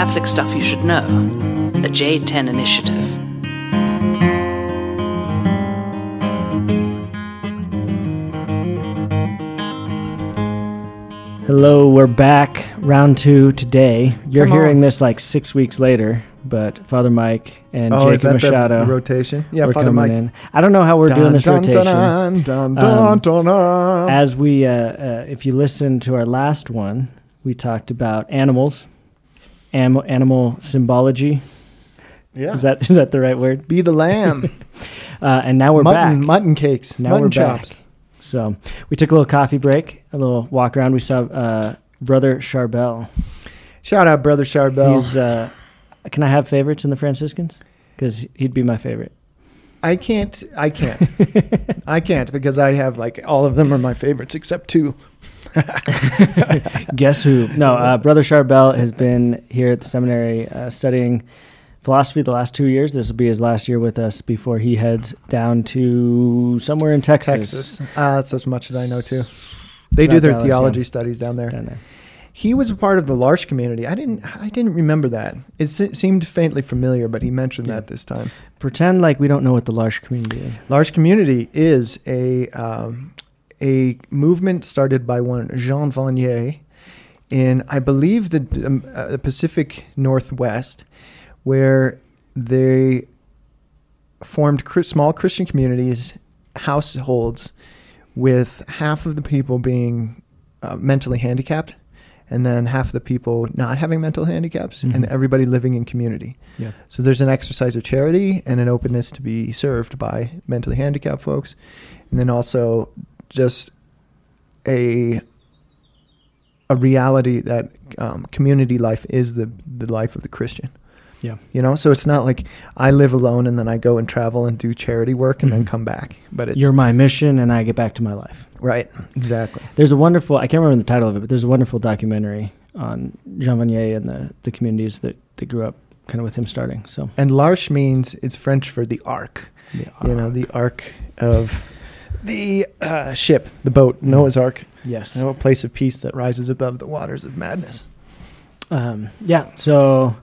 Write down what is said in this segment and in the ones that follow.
Catholic Stuff You Should Know, the J10 initiative. Hello, we're back. Round two today. You're Come hearing on. this like six weeks later, but Father Mike and oh, is Jacob that the Machado rotation? Yeah, were Father coming Mike. in. I don't know how we're doing this Dun, dun, rotation. dun, dun, dun, Um, dun, dun. As we, uh, uh, if you listen to our last one, we talked about animals, am- animal symbology. yeah. Is that is that the right word? Be the lamb. Uh, and now we're mutton, back. mutton cakes, Now mutton we're chops. back. So we took a little coffee break, a little walk around. We saw uh, Brother Charbel. Shout out, brother Charbel. He's. Uh, can I have favorites in the Franciscans? Because he'd be my favorite. I can't. I can't. I can't because I have like all of them are my favorites except two. Guess who? No, uh, Brother Charbel has been here at the seminary uh, studying philosophy the last two years. This will be his last year with us before he heads down to somewhere in Texas. Texas. Uh, that's as much as I know too. They Shout do their Dallas, theology yeah. studies down there. Down there. He was a part of the L'Arche community. I didn't. I didn't remember that. It se- seemed faintly familiar, but he mentioned Yeah. that this time. Pretend like we don't know what the L'Arche community is. L'Arche community is a um, a movement started by one Jean Vanier in, I believe, the um, uh, the Pacific Northwest, where they formed cri- small Christian communities, households, with half of the people being uh, mentally handicapped, and then half of the people not having mental handicaps, and Mhm. everybody living in community. Yeah. So there's an exercise of charity and an openness to be served by mentally handicapped folks, and then also just a a reality that um, community life is the the life of the Christian. Yeah. You know, so it's not like I live alone and then I go and travel and do charity work and then Mhm. come back. But it's You're my mission, and I get back to my life. right, exactly. There's a wonderful, I can't remember the title of it, but there's a wonderful documentary on Jean Vanier and the, the communities that, that grew up kind of with him starting. So, And L'Arche means it's French for the ark. yeah. You know, the arc of the uh, ship, the boat, Noah's Ark. yes. A place of peace that rises above the waters of madness. Um, yeah. So,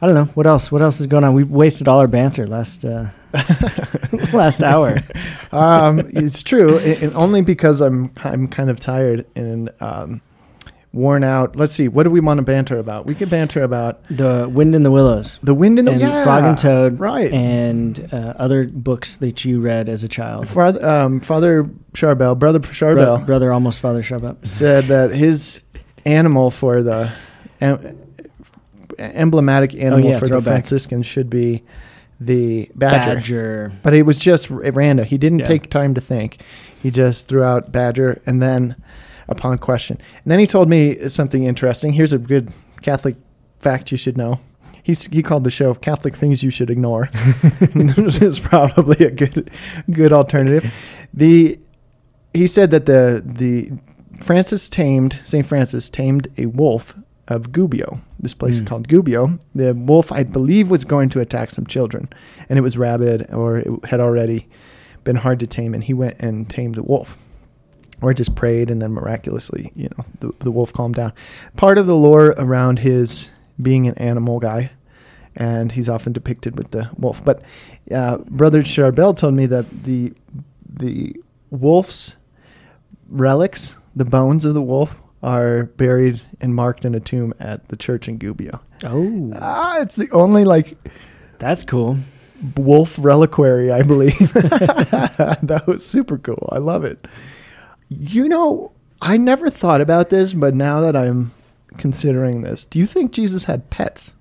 I don't know what else. What else is going on? We wasted all our banter last uh, last hour. um, it's true, and only because I'm I'm kind of tired and um, worn out. Let's see, what do we want to banter about? We could banter about The Wind in the Willows the wind in the and yeah, Frog and Toad, right? and uh, other books that you read as a child. Father, um, Father Charbel, brother Bro- Charbel, brother, almost father, up. said that his animal for the em- emblematic animal Oh, yeah, for the. Franciscans should be the badger. Badger. But it was just random. He didn't Yeah. take time to think. He just threw out badger and then upon question. And then he told me something interesting. Here's a good Catholic fact you should know. He's, he called the show Catholic Things You Should Ignore. Which is probably a good good alternative. The he said that the the Francis tamed St. Francis tamed a wolf of Gubbio. This place Mm. is called Gubbio. The wolf, I believe, was going to attack some children, and it was rabid or it had already been hard to tame, and he went and tamed the wolf, or just prayed, and then miraculously, you know, the, the wolf calmed down. Part of the lore around his being an animal guy, and he's often depicted with the wolf. But uh, Brother Charbel told me that the the wolf's relics, the bones of the wolf, are buried and marked in a tomb at the church in Gubbio. Oh, Ah, it's the only like that's cool. wolf reliquary, I believe. that was super cool. I love it. You know, I never thought about this, but now that I'm considering this, do you think Jesus had pets?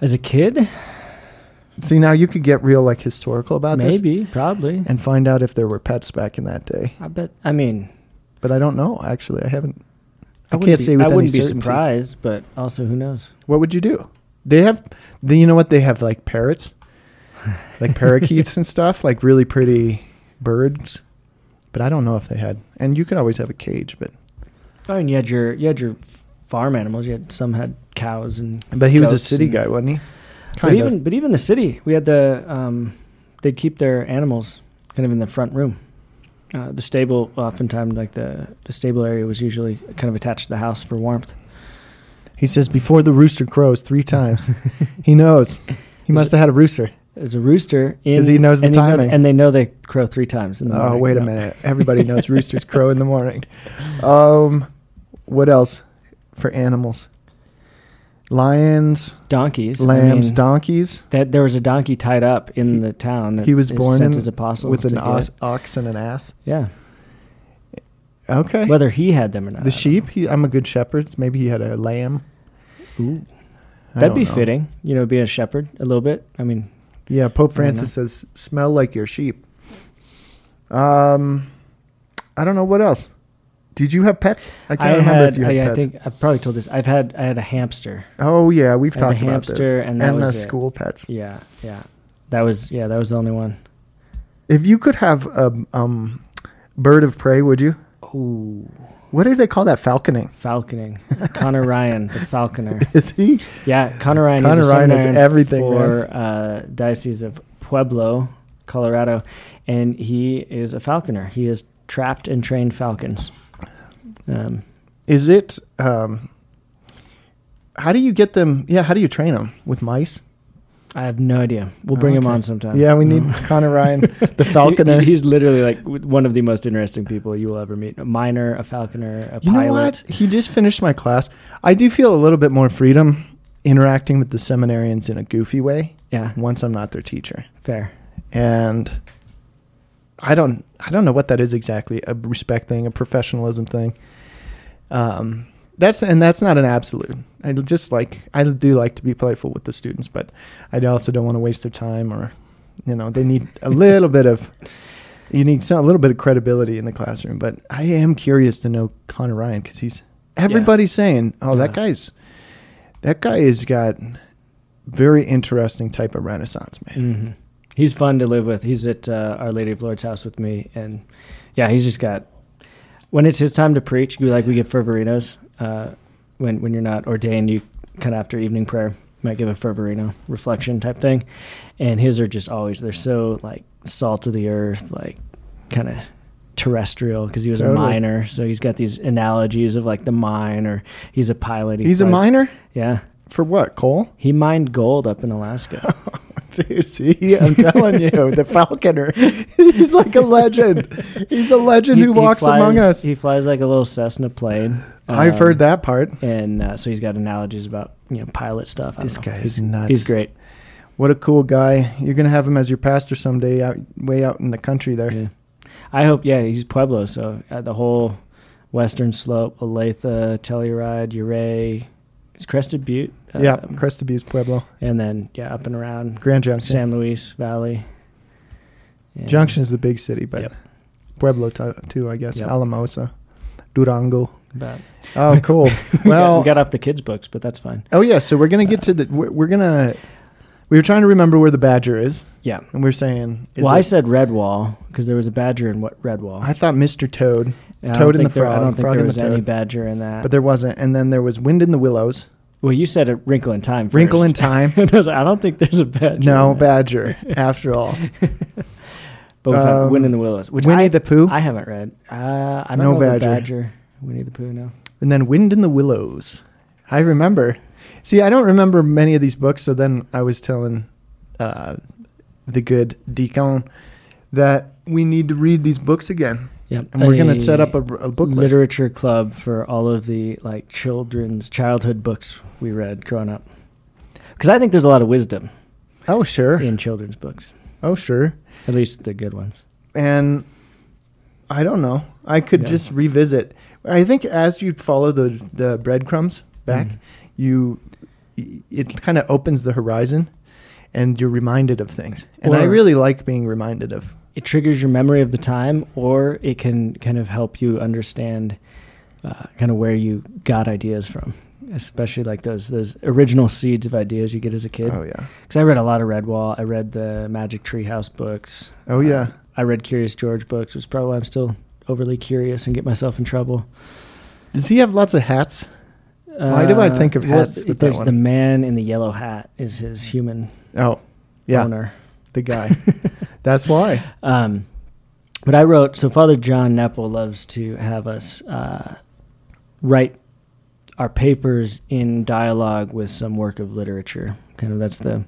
As a kid, See, now you could get real like historical about this maybe, probably. and find out if there were pets back in that day. I bet. I mean, But I don't know. Actually, I haven't. I, wouldn't can't be- say with I wouldn't be certainty. surprised, but also who knows? What would you do? They have, the, you know what? They have like parrots, like parakeets and stuff, like really pretty birds. But I don't know if they had. And you could always have a cage, but I mean, you had your you had your farm animals. You had some had cows and. but he was a city and- guy, wasn't he? But of. even but even the city, we had the um, they'd keep their animals kind of in the front room. Uh, the stable, oftentimes, like the the stable area was usually kind of attached to the house for warmth. He says before the rooster crows three times. he knows. He must have had a rooster. There's a rooster in. 'Cause he knows the and know- timing. and they know they crow three times. In the Oh, morning. wait a No. minute. Everybody knows roosters crow in the morning. Um, what else for animals? Lions, Donkeys, I lambs, mean, donkeys. That there was a donkey tied up in the town. That He was born sent in- his apostles with an os- ox and an ass. Yeah, Okay. whether he had them or not. The sheep. He, I'm a good shepherd. Maybe he had a lamb. Ooh, I that'd be know. fitting. You know, being a shepherd a little bit. I mean, Yeah, Pope Francis says, "Smell like your sheep." Um, I don't know what else. Did you have pets? I can't I remember had. if you had I, I think I've probably told this. I've had. I had a hamster. oh yeah, we've I had talked the about this. hamster, and that the was it. school pets. Yeah, yeah. That was yeah. That was the only one. If you could have a um, bird of prey, would you? Ooh, What do they call that? Falconing. falconing. Connor Ryan, the falconer. Is he? Yeah, Connor Ryan. Connor is a Ryan is everything, for uh, Diocese of Pueblo, Colorado, and he is a falconer. He has trapped and trained falcons. Um, Is it? Um, how do you get them? Yeah, how do you train them with mice? I have no idea. We'll bring him on sometime. Yeah, we need No. Connor Ryan, the He- falconer. he's literally like one of the most interesting people you will ever meet. A miner, a falconer, a You know what? He just finished my class. I do feel a little bit more freedom interacting with the seminarians in a goofy way Yeah, once I'm not their teacher. fair. And I don't I don't know what that is exactly, a respect thing, a professionalism thing. Um that's and that's not an absolute. I just like I do like to be playful with the students, but I also don't want to waste their time or you know, they need a little bit of you need some, a little bit of credibility in the classroom, but I am curious to know Connor Ryan because he's everybody's saying, "Oh, that guy's that guy has got very interesting type of renaissance man." hmm He's fun to live with. He's at uh, Our Lady of Lourdes house with me, and yeah, he's just got. When it's his time to preach, you like we give fervorinos. Uh, when when you're not ordained, you kind of after evening prayer might give a fervorino reflection type thing, and his are just always they're so like salt of the earth, like kind of terrestrial because he was Totally. a miner, so he's got these analogies of like the mine, or he's a pilot. he He's a miner Yeah, for what? Coal? he mined gold up in Alaska. Dude, see, I'm telling you, the falconer. He's like a legend. He's a legend who walks flies, among us. He flies like a little Cessna plane. I've Um, heard that part. and uh, so he's got analogies about you know pilot stuff. I This guy is nuts. He's great. What a cool guy. You're gonna have him as your pastor someday, out way out in the country there. Yeah. I hope. Yeah, he's Pueblo, so uh, the whole western slope, Olathe, Telluride, Ouray, it's Crested Butte. yeah, um, Crested Buttes, Pueblo, and then yeah, up and around Grand Junction. San Luis Valley. Junction is the big city, but Yep. Pueblo t- too, I guess. Yep. Alamosa, Durango. About, Oh, cool. we, got, well, we got off the kids' books, but that's fine. oh yeah. So we're gonna get to the. We're, we're gonna. We were trying to remember where the badger is, Yeah. and we're saying. Is well, I said Redwall because there was a badger in what Redwall. I thought Mr. Toad, And Toad think the there- I don't think Frog there was the any Toad. badger in that. but there wasn't. And then there was Wind in the Willows, well, you said a Wrinkle in Time. First. Wrinkle in Time. I was like, I don't think there's a badger. No, badger. After all, But Um, Wind in the Willows, which Winnie I, the Pooh, I haven't read. Uh, I don't No know badger. the badger. Winnie the Pooh. now. and then Wind in the Willows. I remember. See, I don't remember many of these books. So then I was telling uh, the good Deacon that we need to read these books again, Yep. and we're going to set up a, a book list. literature club for all of the like children's childhood books we read growing up. Because I think there's a lot of wisdom Oh sure, in children's books, oh sure. at least the good ones. and I don't know. I could Yeah. just revisit. I think as you follow the the breadcrumbs back, Mhm. you it kind of opens the horizon, and you're reminded of things. And I really like being reminded of. it triggers your memory of the time, or it can kind of help you understand uh, kind of where you got ideas from, especially like those those original seeds of ideas you get as a kid. Oh yeah, Because I read a lot of Redwall. I read the Magic Treehouse books. oh yeah. Uh, I read Curious George books, which is probably why I'm still overly curious and get myself in trouble. Does he have lots of hats? Why do I think of well, hats that there's the man in the yellow hat is his human Oh, yeah, owner. the guy. That's why. Um, but I wrote so. Father John Nepil loves to have us uh, write our papers in dialogue with some work of literature. Kind of that's the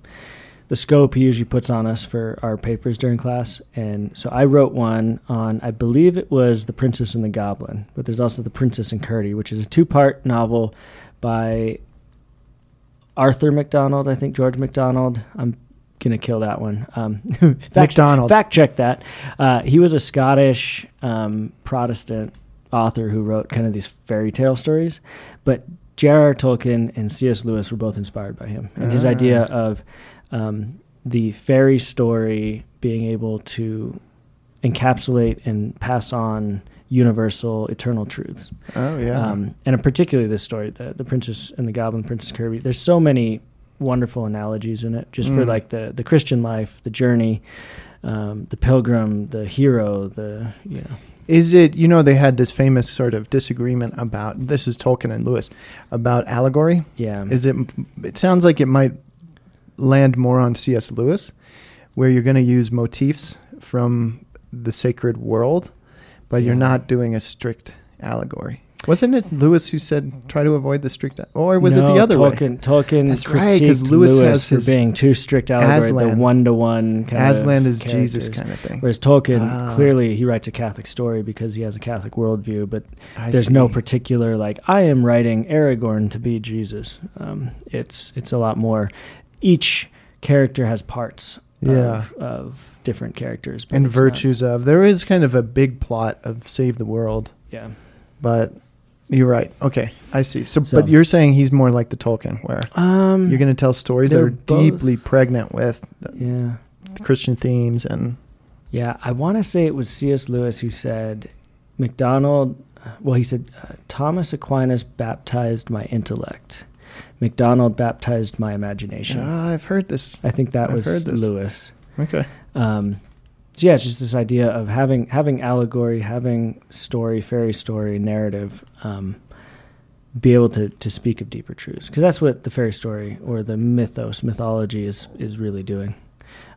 the scope he usually puts on us for our papers during class. And so I wrote one on, I believe it was The Princess and the Goblin, but there's also The Princess and Curdie, which is a two part novel by Arthur MacDonald, I think George MacDonald. I'm gonna kill that one. Um, fact, MacDonald. fact check that. Uh, he was a Scottish um, Protestant author who wrote kind of these fairy tale stories, but J.R.R. Tolkien and C.S. Lewis were both inspired by him, and his Ah. idea of um, the fairy story being able to encapsulate and pass on universal eternal truths. Oh yeah. Um, and particularly this story, the, the Princess and the Goblin, Princess Curdie. There's so many wonderful analogies in it, just for Mm. like the, the Christian life, the journey, um, the pilgrim, the hero, the you know. Is it, you know, they had this famous sort of disagreement about, this is Tolkien and Lewis, about allegory. Yeah. Is it, it sounds like it might land more on C.S. Lewis, where you're going to use motifs from the sacred world, but you're not doing a strict allegory. Wasn't it Lewis who said, try to avoid the strict, or was it the No, other way? Tolkien, Tolkien That's right, critiqued Lewis Lewis, has for being too strict allegory, Aslan. the one to one kind Aslan of is Jesus kind of thing. Whereas Tolkien, Ah. clearly, he writes a Catholic story because he has a Catholic worldview, but I there's no particular like I am writing Aragorn to be Jesus. Um, it's it's a lot more. Each character has parts Yeah. of, of different characters and it's not- virtues of. There is kind of a big plot of save the world, yeah, but you're right. Okay, I see. So, So- but you're saying he's more like the Tolkien, where um, you're going to tell stories that they're are deeply pregnant with the yeah, Christian themes and yeah. I want to say it was C.S. Lewis who said MacDonald. Well, he said uh, Thomas Aquinas baptized my intellect. MacDonald baptized my imagination. Ah, I've heard this. I think that I've was heard this. Lewis. Okay. Um, so yeah, it's just this idea of having having allegory, having story, fairy story, narrative, um, be able to to speak of deeper truths because that's what the fairy story or the mythos, mythology is is really doing.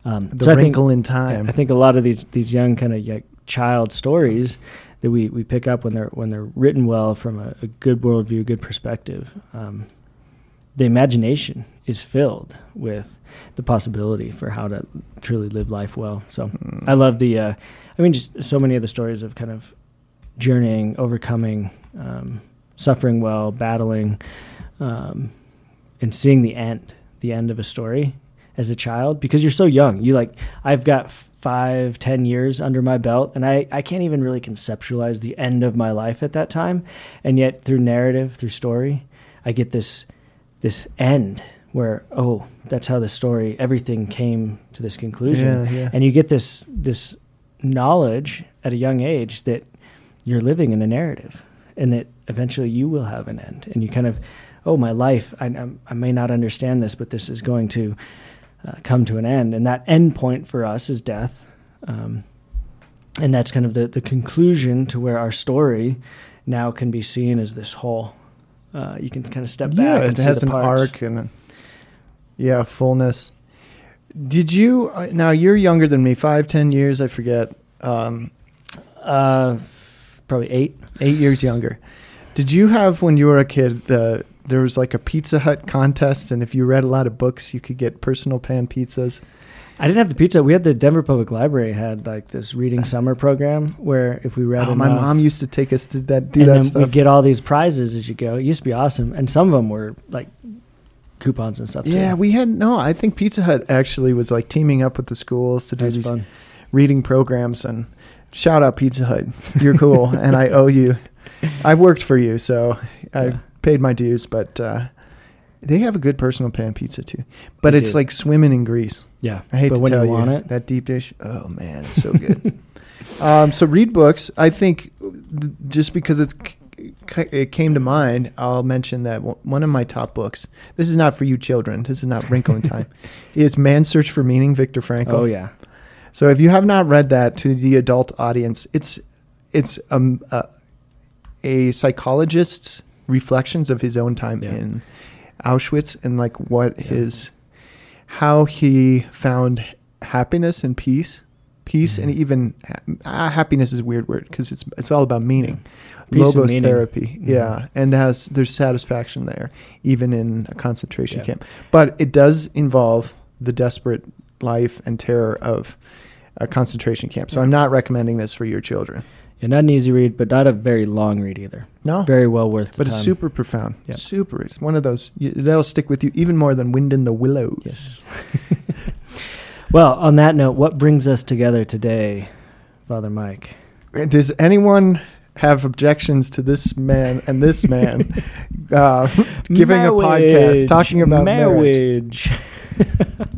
Um, The so I think wrinkle in time. I think a lot of these these young kind of like child stories that we, we pick up when they're when they're written well from a, a good worldview, good perspective. Um, the imagination is filled with the possibility for how to truly live life well. So Mm. I love the, uh, I mean, just so many of the stories of kind of journeying, overcoming, um, suffering well, battling, um, and seeing the end, the end of a story as a child because you're so young. You like, I've got f- five, ten years under my belt, and I, I can't even really conceptualize the end of my life at that time. And yet, through narrative, through story, I get this this end where oh, that's how the story, everything came to this conclusion. Yeah, yeah. and you get this this knowledge at a young age that you're living in a narrative and that eventually you will have an end. And you kind of oh my life i, I'm- may not understand this but this is going to uh, come to an end. And that end point for us is death. Um, and that's kind of the, the conclusion to where our story now can be seen as this whole uh, you can kind of step back. yeah, it has an parts. arc and a, yeah, fullness. Did you uh, now? You're younger than me, five, ten years. I forget. Um, uh, probably eight eight years younger. Did you have when you were a kid the there was like a Pizza Hut contest, and if you read a lot of books, you could get personal pan pizzas. I didn't have the pizza. We had the Denver Public Library had like this reading summer program where if we read Oh, enough, my mom used to take us to that do and that stuff. we'd get all these prizes as you go. It used to be awesome, and some of them were like coupons and stuff. yeah, too. we had no. I think Pizza Hut actually was like teaming up with the schools to do was these fun. reading programs. And shout out Pizza Hut, you're cool, and I owe you. I worked for you, so I Yeah. paid my dues. But uh, they have a good personal pan pizza too. But They it's do. like swimming in grease. Yeah, I hate but to when tell you want it, that deep dish. Oh man, it's so good. um, so read books. I think th- just because it's c- it came to mind, I'll mention that w- one of my top books. This is not for you children. This is not Wrinkle in Time. Is Man's Search for Meaning, Viktor Frankl. oh yeah, So if you have not read that to the adult audience, it's it's um, a, a psychologist's reflections of his own time Yeah. in Auschwitz and like what his how he found happiness and peace, peace and Mhm. even ha- ah, happiness is a weird word because it's it's all about meaning. Peace logos meaning. therapy. Mhm. Yeah, and has there's satisfaction there, even in a concentration Yeah. camp. But it does involve the desperate life and terror of a concentration camp. So I'm not recommending this for your children. Yeah, not an easy read, but not a very long read either. No, Very well worth. The but it's time. super profound. Yeah. Super. It's one of those you, that'll stick with you even more than Wind in the Willows. Yes. well, on that note, what brings us together today, Father Mike? Does anyone have objections to this man and this man uh, giving a podcast talking about marriage? marriage.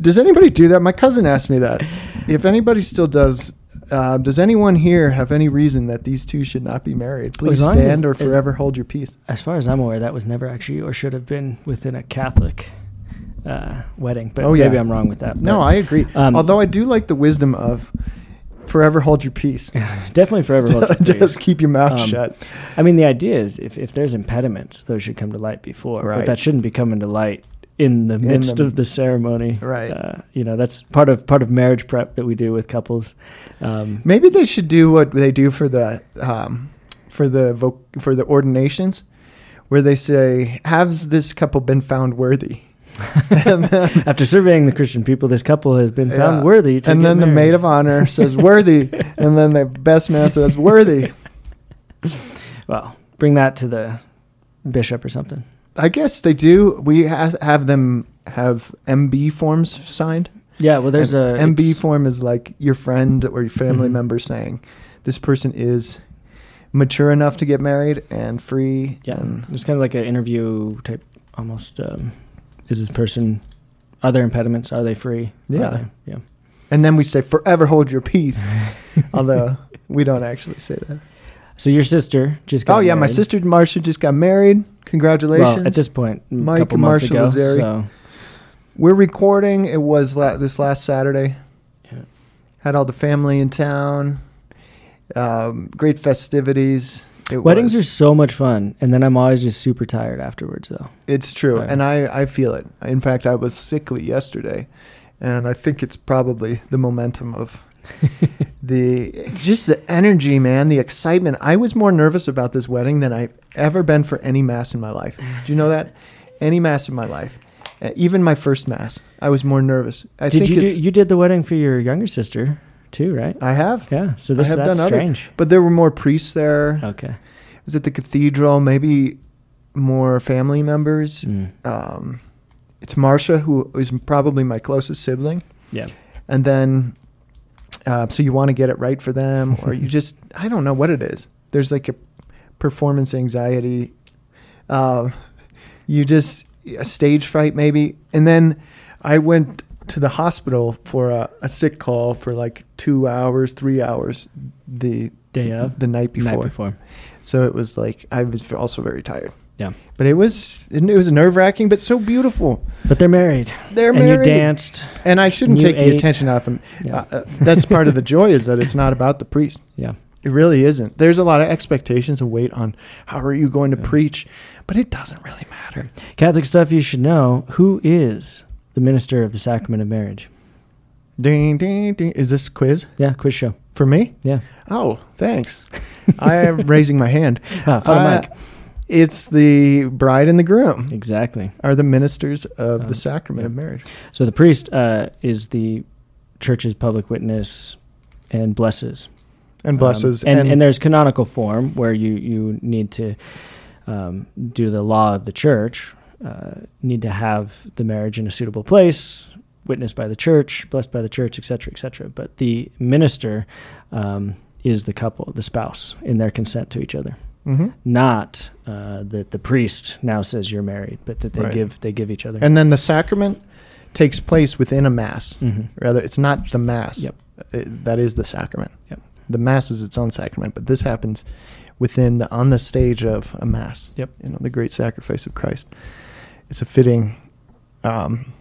Does anybody do that? My cousin asked me that. If anybody still does, uh, does anyone here have any reason that these two should not be married? Please long stand as- or as- forever hold your peace. As far as I'm aware, that was never actually, or should have been, within a Catholic uh, wedding. But Oh, yeah. maybe I'm wrong with that. No, but, I agree. um, Although I do like the wisdom of forever hold your peace. definitely forever. hold your peace. Just keep your mouth Um, shut. I mean, the idea is if, if there's impediments, those should come to light before. But Right. that shouldn't be coming to light in the midst the- of the ceremony. Right. Uh, you know, that's part of part of marriage prep that we do with couples. Um, Maybe they should do what they do for the um, for the voc- for the ordinations, where they say, "Has this couple been found worthy?" then, after surveying the Christian people, this couple has been found Yeah. worthy to and then the maid of honor says, "Worthy," and then the best man says, "Worthy." Well, bring that to the bishop or something. I guess they do. We ha- have them have MB forms signed. Yeah, well, there's a MB form is like your friend or your family Mhm. member saying, "This person is mature enough to get married and free." Yeah, and it's kind of like an interview type. Almost, um, is this person other impediments? Are they free? Yeah. they- yeah. And then we say, forever hold your peace. Although we don't actually say that. So your sister just got oh, yeah. My married. sister Marcia just got married. Congratulations. Well, at this point, a Mike couple and Marshall ago. Lazari. So We're recording. It was la- this last Saturday. Yeah. Had all the family in town. Um, great festivities. It weddings was- are so much fun, and then I'm always just super tired afterwards, though. It's true, Right. and I, I feel it. In fact, I was sickly yesterday, and I think it's probably the momentum of the just the energy, man, the excitement. I was more nervous about this wedding than I've ever been for any mass in my life. Do you know that? Any mass in my life, Uh, even my first mass, I was more nervous. I did think you do, you did the wedding for your younger sister too, right? I have, Yeah. So this have that's done other- strange. but there were more priests there. Okay. It was at the cathedral, maybe more family members. Mm. Um, it's Marcia, who is probably my closest sibling. Yeah. and then uh, so you want to get it right for them or you just i don't know what it is there's like a performance anxiety uh, you just a stage fright maybe and then i went to the hospital for a, a sick call for like two hours three hours the Day of. the night before Night before. so it was like i was also very tired Yeah. but it was it was nerve wracking but so beautiful But they're married. they're and married you danced. and I shouldn't You take the attention off him. Yeah. Uh, uh, that's part of the joy is that it's not about the priest. Yeah. It really isn't. There's a lot of expectations and weight on how are you going to Yeah. preach, but it doesn't really matter. Catholic stuff you should know. Who is the minister of the sacrament of marriage? Ding ding ding. Is this quiz Yeah, quiz show. for me? Yeah. Oh, thanks. I am raising my hand. Ah, Uh, Mike. It's the bride and the groom Exactly. are the ministers of Um, the sacrament yeah. of marriage. So the priest uh, is the church's public witness and blesses. And blesses Um, and, and, there's canonical form where you, you need to um, do the law of the church, uh, need to have the marriage in a suitable place, witnessed by the church, blessed by the church, etc., etc. But the minister um, is the couple, the spouse, in their consent to each other. Hmm Not uh, that the priest now says you're married, but that they Right. give they give each other. And then the sacrament takes place within a mass. Mhm. Rather, it's not the mass. Yep. It- that is the sacrament. Yep. The mass is its own sacrament, but this happens within the, on the stage of a mass. Yep. You know, the great sacrifice of Christ. It's a fitting, um,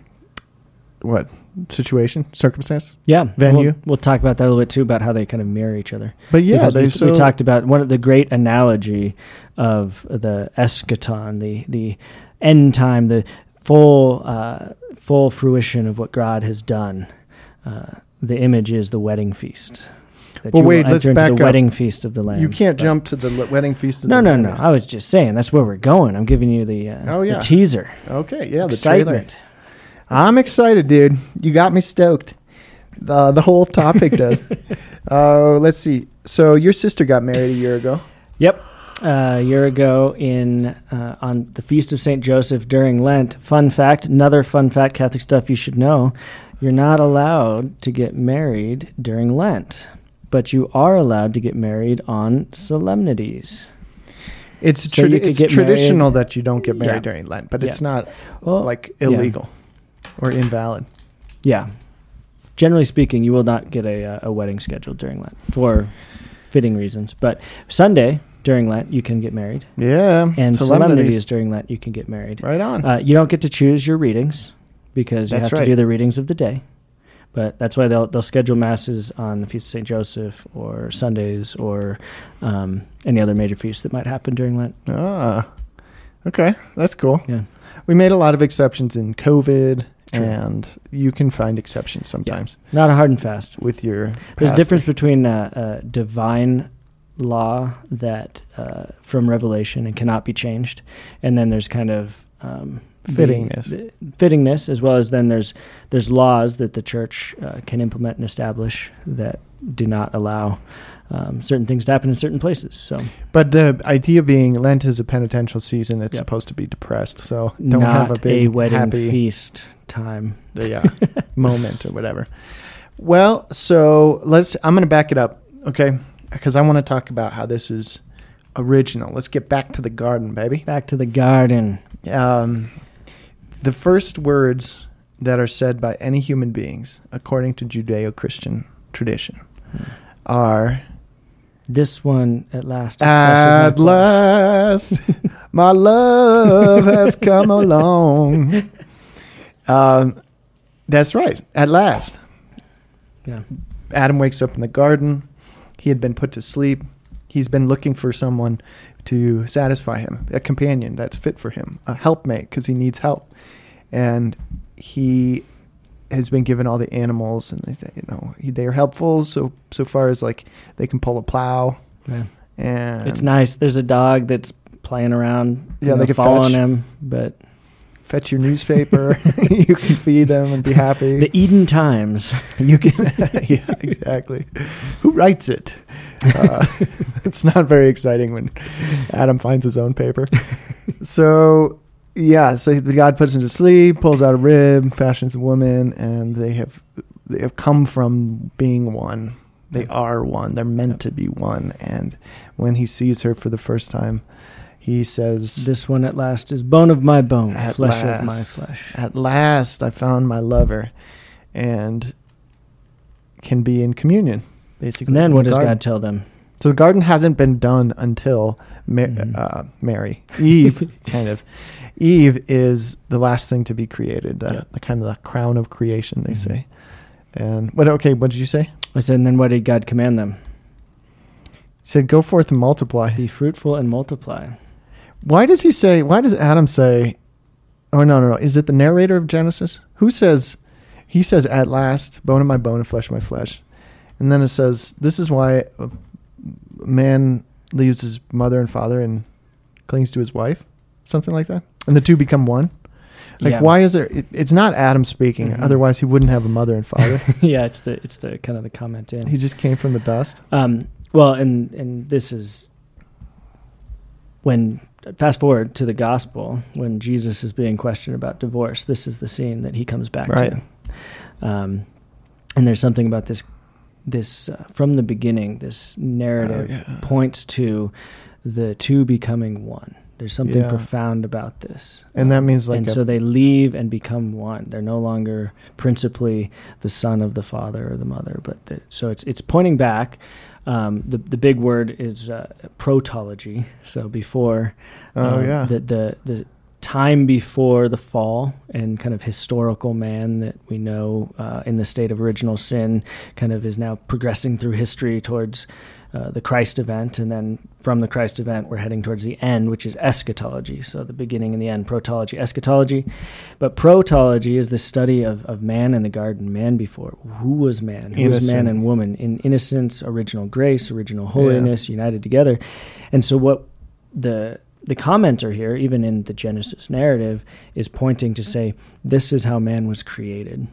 what situation, circumstance? Yeah, venue. We'll, we'll talk about that a little bit too about how they kind of mirror each other. But yeah, they we, so we talked about one of the great analogy of the eschaton, the the end time, the full uh, full fruition of what God has done. Uh, the image is the wedding feast. that Well, you wait, let's back the up. wedding feast of the Lamb. You can't But- jump to the wedding feast. Of No, the no, Lamb no. yet. I was just saying that's where we're going. I'm giving you the uh, Oh, yeah. the teaser. Okay, yeah, the trailer. I'm excited, dude. You got me stoked. The the whole topic does. Uh, let's see. So your sister got married a year ago. Yep. Uh, a year ago in uh, on the feast of Saint Joseph during Lent. Fun fact, another fun fact, Catholic stuff you should know: you're not allowed to get married during Lent, but you are allowed to get married on solemnities. It's So tradi- it's traditional that you don't get married Yeah. during Lent, but it's not Well, like yeah. Or invalid. Yeah. Generally speaking, you will not get a, uh, a wedding scheduled during Lent for fitting reasons. But Sunday during Lent, you can get married. Yeah, And solemnities. solemnities during Lent, you can get married. Right on. Uh, you don't get to choose your readings because you That's have right. to do the readings of the day. But that's why they'll they'll schedule masses on the feast of Saint Joseph or Sundays or um, any other major feast that might happen during Lent. ah, okay, that's cool. Yeah. We made a lot of exceptions in COVID, True. and you can find exceptions sometimes Not a hard and fast. with your. There's a difference between uh, uh, divine law that uh, from revelation and cannot be changed, and then there's kind of um, the- Fittingness. the fittingness, as well as then there's there's laws that the church uh, can implement and establish that do not allow um, certain things to happen in certain places. So But the idea being Lent is a penitential season. It's Yep. supposed to be depressed, so don't not have a big wedding happy feast time. yeah moment or whatever. Well, so let's. I'm going to back it up, okay? Because I want to talk about how this is original. Let's get back to the garden, baby. Back to the garden. Um, the first words that are said by any human beings, according to Judeo-Christian tradition, are This one at last. Is At last, my love has come along. Um, that's right. At last, Yeah. Adam wakes up in the garden. He had been put to sleep. He's been looking for someone to satisfy him, a companion that's fit for him, a helpmate because he needs help. And he has been given all the animals, and they say, you know, they are helpful so so far as like they can pull a plow Yeah. and It's nice. There's a dog that's playing around. Yeah, know, they can following fetch. him. But fetch your newspaper. you can feed them and be happy. the Eden Times. you can, yeah, exactly. Who writes it? Uh, it's not very exciting when Adam finds his own paper. So, yeah, so the God puts him to sleep, pulls out a rib, fashions a woman, and they have they have come from being one. They are one. They're meant Yep. to be one. And when he sees her for the first time, he says, This one at last is bone of my bone, flesh of my flesh. At last, I found my lover, and can be in communion, basically. And then what the does garden. God tell them? So the garden hasn't been done until Ma- Mhm. uh, Mary, Eve, kind of. Eve is the last thing to be created, the, Yeah. the kind of the crown of creation, they Mhm. say. And what? Okay, what did you say? I said, and then what did God command them? He said, "Go forth and multiply." Be fruitful and multiply. Why does he say? Why does Adam say? Oh no, no, no! Is it the narrator of Genesis who says? He says, "At last, bone of my bone and flesh of my flesh," and then it says, "This is why a man leaves his mother and father and clings to his wife," something like that, and the two become one. Like, yeah. why is there? It, it's not Adam speaking. Mhm. Otherwise, he wouldn't have a mother and father. yeah, it's the it's the kind of the comment in. he just came from the dust. Um, well, and and this is when fast forward to the gospel when Jesus is being questioned about divorce. This is the scene that he comes back Right. to. Um, and there's something about this this uh, from the beginning. This narrative Oh, yeah. points to the two becoming one. There's something Yeah. profound about this. And that Um, means like and so they leave and become one. They're no longer principally the son of the father or the mother, but the, so it's it's pointing back. Um, the the big word is uh, protology. So before Oh um, yeah. the the the time before the fall and kind of historical man that we know uh, in the state of original sin kind of is now progressing through history towards uh, the Christ event, and then from the Christ event, we're heading towards the end, which is eschatology. So the beginning and the end, protology, eschatology. But protology is the study of, of man in the garden, man before. Who was man? Who was man and woman in innocence, original grace, original holiness, yeah. united together. And so what the the commenter here, even in the Genesis narrative, is pointing to say, this is how man was created.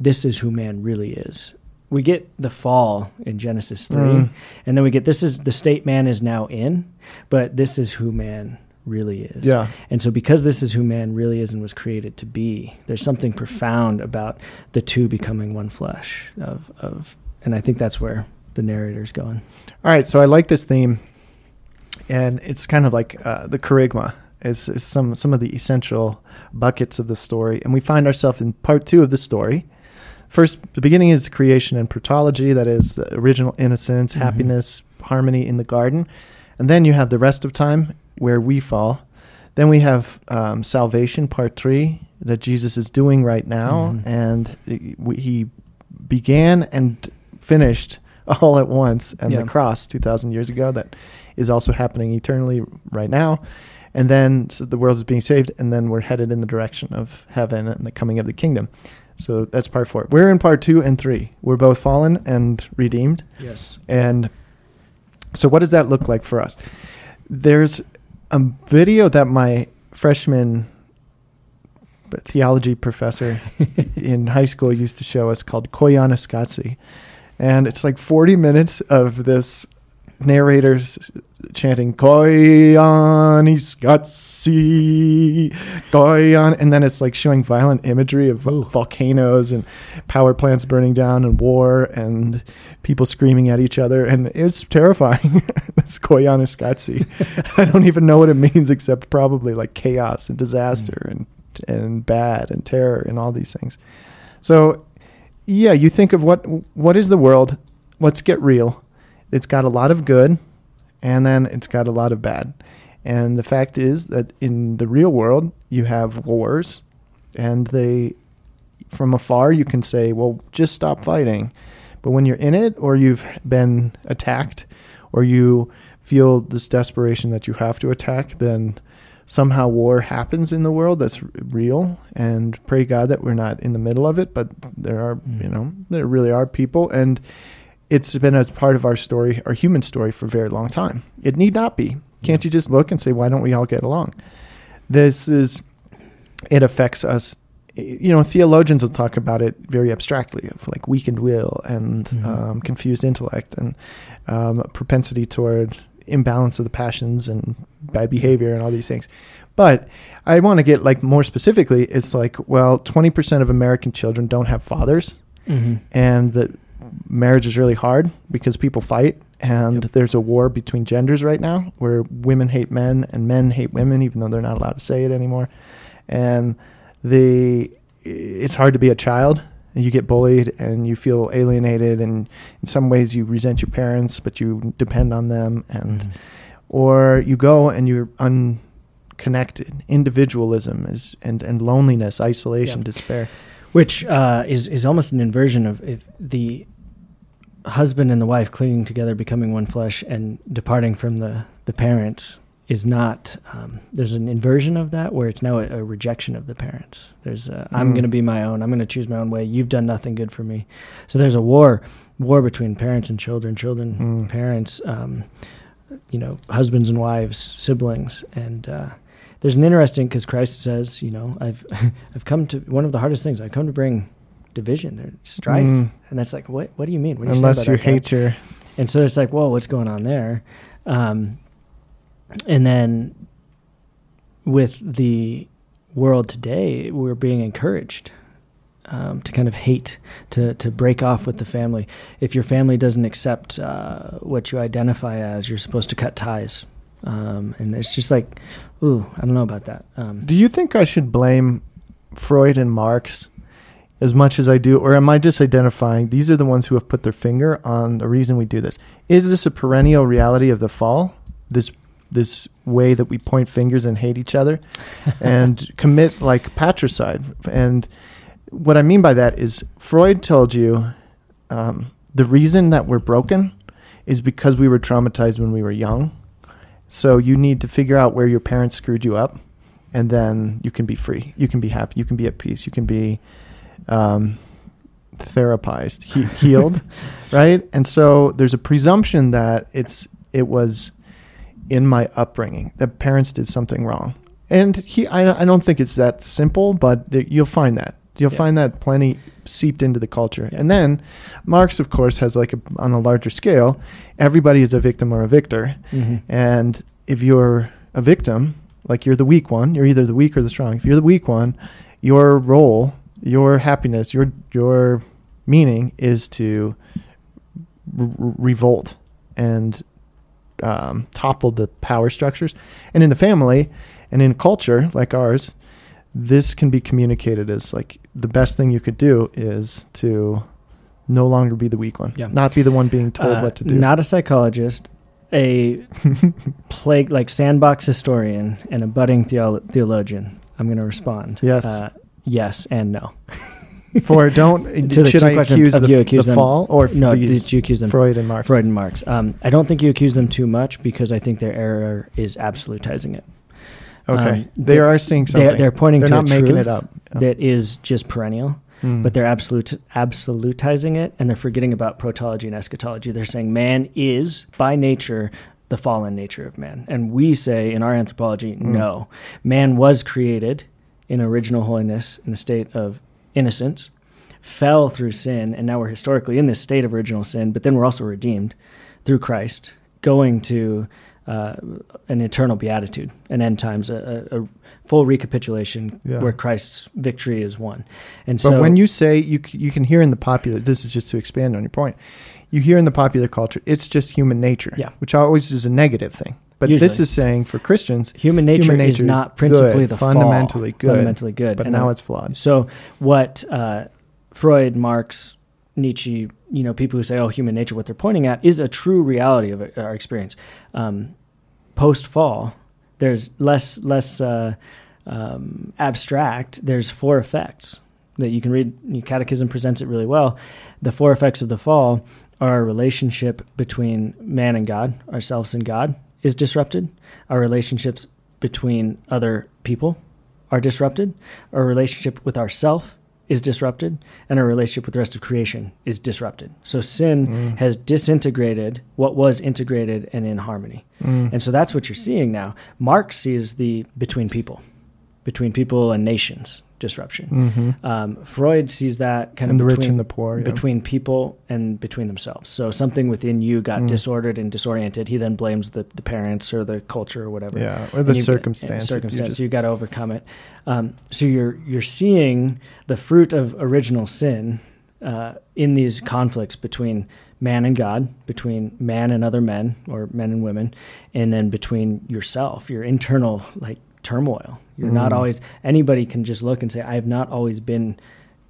This is who man really is we get the fall in Genesis 3 mm. and then we get this is the state man is now in but this is who man really is. Yeah. And so because this is who man really is and was created to be there's something profound about the two becoming one flesh of of and I think that's where the narrator's going. All right so I like this theme and it's kind of like uh, the kerygma is, is some some of the essential buckets of the story and we find ourselves in part two of the story first the beginning is creation and protology that is the original innocence mm-hmm. happiness harmony in the garden and then you have the rest of time where we fall then we have um, salvation part three that jesus is doing right now mm-hmm. and he began and finished all at once and yeah. the cross 2000 years ago that is also happening eternally right now and then so the world is being saved and then we're headed in the direction of heaven and the coming of the kingdom so that's part four. We're in part two and three. We're both fallen and redeemed. Yes. And so, what does that look like for us? There's a video that my freshman theology professor in high school used to show us called Koyaanisqatsi. And it's like 40 minutes of this narrators chanting Koyaanisqatsi, Koyan, and then it's like showing violent imagery of Ooh. volcanoes and power plants burning down and war and people screaming at each other, and it's terrifying. That's Koyaanisqatsi. I don't even know what it means except probably like chaos and disaster mm. and and bad and terror and all these things. So, yeah, you think of what what is the world? Let's get real it's got a lot of good and then it's got a lot of bad. And the fact is that in the real world, you have wars, and they, from afar, you can say, well, just stop fighting. But when you're in it, or you've been attacked, or you feel this desperation that you have to attack, then somehow war happens in the world that's real. And pray God that we're not in the middle of it, but there are, mm. you know, there really are people. And it's been a part of our story, our human story, for a very long time. It need not be. Can't you just look and say, why don't we all get along? This is, it affects us. You know, theologians will talk about it very abstractly, of like weakened will and mm-hmm. um, confused intellect and um, propensity toward imbalance of the passions and bad behavior and all these things. But I want to get like more specifically. It's like, well, twenty percent of American children don't have fathers, mm-hmm. and that marriage is really hard because people fight and yep. there's a war between genders right now where women hate men and men hate women even though they're not allowed to say it anymore and the it's hard to be a child and you get bullied and you feel alienated and in some ways you resent your parents but you depend on them and mm. or you go and you're unconnected individualism is and and loneliness isolation yep. despair which uh, is is almost an inversion of if the husband and the wife clinging together, becoming one flesh, and departing from the the parents is not. Um, there's an inversion of that where it's now a, a rejection of the parents. There's a, I'm mm. going to be my own. I'm going to choose my own way. You've done nothing good for me. So there's a war war between parents and children, children, mm. parents. Um, you know, husbands and wives, siblings, and uh, there's an interesting because Christ says, you know, I've I've come to one of the hardest things. i've come to bring division, or strife, mm. and that's like, what what do you mean? What you Unless you hate your, and so it's like, whoa, what's going on there? Um, and then with the world today, we're being encouraged um, to kind of hate, to to break off with the family. If your family doesn't accept uh, what you identify as, you're supposed to cut ties. Um, and it's just like, ooh, I don't know about that. Um, do you think I should blame Freud and Marx as much as I do, or am I just identifying these are the ones who have put their finger on the reason we do this? Is this a perennial reality of the fall? This this way that we point fingers and hate each other and commit like patricide. And what I mean by that is Freud told you um, the reason that we're broken is because we were traumatized when we were young. So you need to figure out where your parents screwed you up, and then you can be free. You can be happy. You can be at peace. You can be um, therapized, he- healed, right? And so there's a presumption that it's it was in my upbringing that parents did something wrong, and he I, I don't think it's that simple, but th- you'll find that you'll Yeah. find that plenty seeped into the culture. Yeah. And then Marx, of course, has like a, on a larger scale, everybody is a victim or a victor, Mm-hmm. and if you're a victim, like you're the weak one, you're either the weak or the strong. If you're the weak one, your role, your happiness, your your meaning is to r- r- revolt and um, topple the power structures. And in the family and in culture like ours, this can be communicated as like the best thing you could do is to no longer be the weak one, Yeah. not be the one being told Uh, what to do. Not a psychologist, a plague like sandbox historian and a budding theolo- theologian. I'm going to respond. Yes. Uh, yes and no. For don't To the should I accuse of the, you the accuse them- fall or No, did you accuse them? Freud and Marx? Freud and Marx. Um, I don't think you accuse them too much because I think their error is absolutizing it. Okay, Um, they are seeing something. They're, they're pointing They're to not making it up. that is just perennial, Mm. but they're absolute absolutizing it, and they're forgetting about protology and eschatology. They're saying man is by nature the fallen nature of man, and we say in our anthropology, Mm. no, man was created in original holiness in a state of innocence, fell through sin, and now we're historically in this state of original sin, but then we're also redeemed through Christ, going to uh, an eternal beatitude, an end times, a, a, a full recapitulation Yeah. where Christ's victory is won. And But so, when you say you you can hear in the popular, this is just to expand on your point. You hear in the popular culture, it's just human nature, Yeah. which always is a negative thing. But this is saying for Christians, human nature, human nature is is not principally good, the fundamentally fall, good, fundamentally good. but And now I- it's flawed. So what uh, Freud, Marx, Nietzsche, you know, people who say, "Oh, human nature," what they're pointing at is a true reality of our experience. Um, Post fall, there's less less uh, um, abstract. There's four effects that you can read. Your Catechism presents it really well. The four effects of the fall are a relationship between man and God, ourselves and God, is disrupted. Our relationships between other people are disrupted. Our relationship with ourself is disrupted, and our relationship with the rest of creation is disrupted. So sin Mm. has disintegrated what was integrated and in harmony. Mm. And so that's what you're seeing now. Marx sees the between people, between people and nations disruption. Mhm. Um, Freud sees that kind and of the between, rich and the poor. yeah. between people and between themselves. So something within you got Mm. disordered and disoriented. He then blames the, the parents or the culture or whatever. yeah, or the you- circumstance. you circumstance. just- you got to overcome it. Um, so you're you're seeing the fruit of original sin uh, in these conflicts between man and God, between man and other men or men and women, and then between yourself, your internal like turmoil. You're not Mm. always anybody can just look and say, I have not always been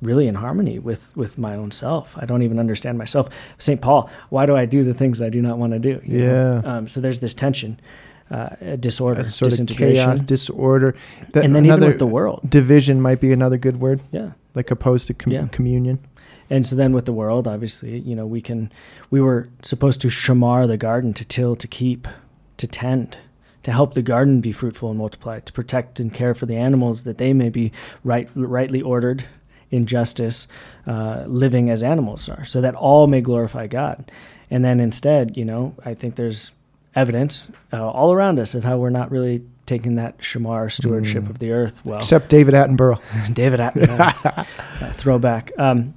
really in harmony with with my own self. I don't even understand myself. St. Paul, why do I do the things I do not want to do? You? Yeah. Um, so there's this tension, uh, a disorder, sort of chaos, disorder. That- and then even with the world. division might be another good word, Yeah. like opposed to com- Yeah. communion. And so then with the world, obviously, you know, we can, we were supposed to shamar the garden, to till, to keep, to tend, to help the garden be fruitful and multiply, to protect and care for the animals that they may be right, rightly ordered in justice, uh, living as animals are, so that all may glorify God. And then instead, you know, I think there's evidence uh, all around us of how we're not really taking that shamar stewardship Mm. of the earth well. Except David Attenborough. David Attenborough uh, throwback. Um,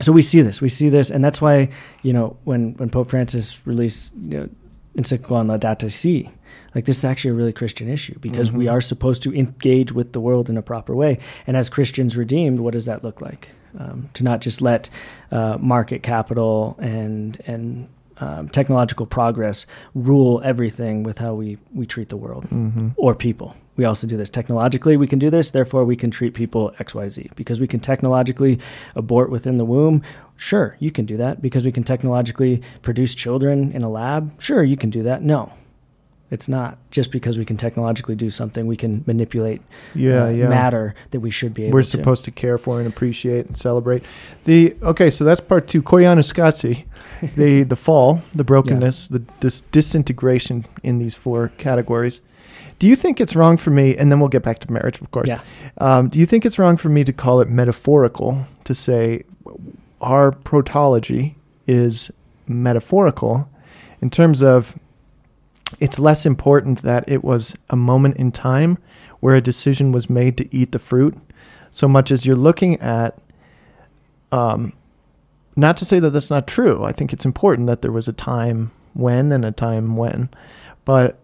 so we see this, we see this, and that's why you know when when Pope Francis released you know encyclical on Laudato Si, like this is actually a really Christian issue because we Mhm. are supposed to engage with the world in a proper way, and as Christians redeemed, what does that look like? Um, to not just let uh, market capital and and um, technological progress rule everything with how we, we treat the world hmm or people. We also do this technologically. We can do this, therefore we can treat people XYZ because we can technologically abort within the womb. Sure, you can do that because we can technologically produce children in a lab. Sure, you can do that. No. It's not just because we can technologically do something, we can manipulate Yeah, uh, yeah. matter that we should be able We're to. supposed to care for and appreciate and celebrate. The okay, so that's part two. Koyaanisqatsi, the the fall, the brokenness, the this disintegration in these four categories. Do you think it's wrong for me? And then we'll get back to marriage, of course. Yeah. Um, do you think it's wrong for me to call it metaphorical to say our protology is metaphorical in terms of it's less important that it was a moment in time where a decision was made to eat the fruit so much as you're looking at um, not to say that that's not true i think it's important that there was a time when and a time when but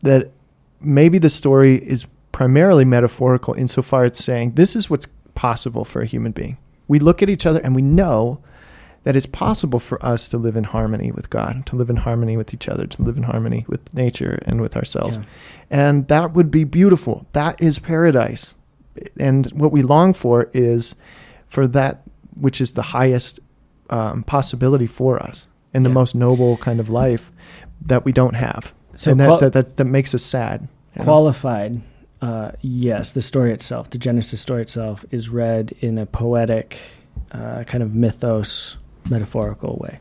that maybe the story is primarily metaphorical insofar as saying this is what's possible for a human being we look at each other and we know that it's possible for us to live in harmony with God, to live in harmony with each other, to live in harmony with nature and with ourselves. Yeah. And that would be beautiful. That is paradise. And what we long for is for that which is the highest um, possibility for us and the Yeah. most noble kind of life that we don't have. So and that, qual- that, that, that makes us sad. Qualified, uh, yes, the story itself, the Genesis story itself, is read in a poetic, uh, kind of mythos, metaphorical way.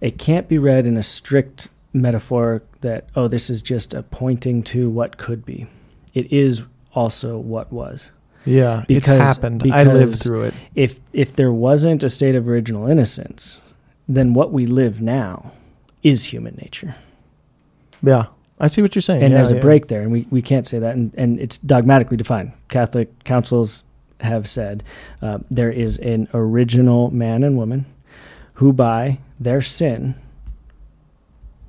It can't be read in a strict metaphor that, oh, this is just a pointing to what could be. It is also what was. yeah, it's because- happened. I lived through it. If if there wasn't a state of original innocence, then what we live now is human nature. Yeah, I see what you're saying. and Yeah, there's a yeah. break there, and we, we can't say that, and, and it's dogmatically defined. Catholic councils have said uh, there is an original man and woman who, by their sin,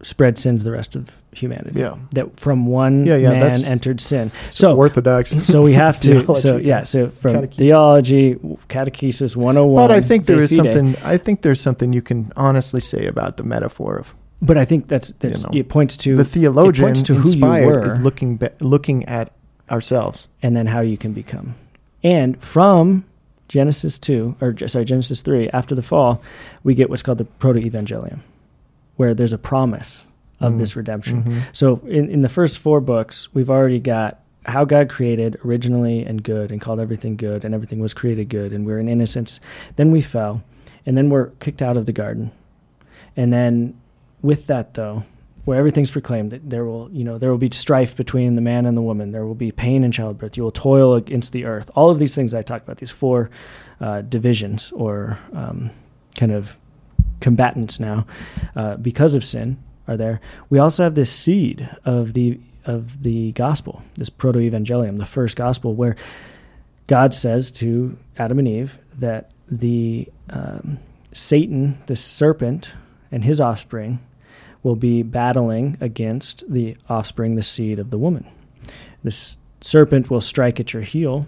spread sin to the rest of humanity. Yeah. That from one Yeah, yeah, man entered sin. So Orthodox. so we have to. so yeah. So from Catechesis. theology, catechesis 101. But I think there is something. I think there's something you can honestly say about the metaphor of But I think that's that's know, it points to the theologian points to who you inspired were. is looking ba- looking at ourselves. and then how you can become. And from Genesis 2, or sorry, Genesis 3, after the fall, we get what's called the proto evangelium, where there's a promise of Mm. this redemption. Mhm. So in, in the first four books, we've already got how God created originally and good and called everything good, and everything was created good, and we're in innocence. Then we fell, and then we're kicked out of the garden. And then with that, though, where everything's proclaimed, that there will, you know, there will be strife between the man and the woman. There will be pain in childbirth. You will toil against the earth. All of these things I talked about, these four uh, divisions or um, kind of combatants now, uh, because of sin, are there. We also have this seed of the of the gospel, this proto evangelium, the first gospel, where God says to Adam and Eve that the um, Satan, the serpent, and his offspring will be battling against the offspring, the seed of the woman. This serpent will strike at your heel,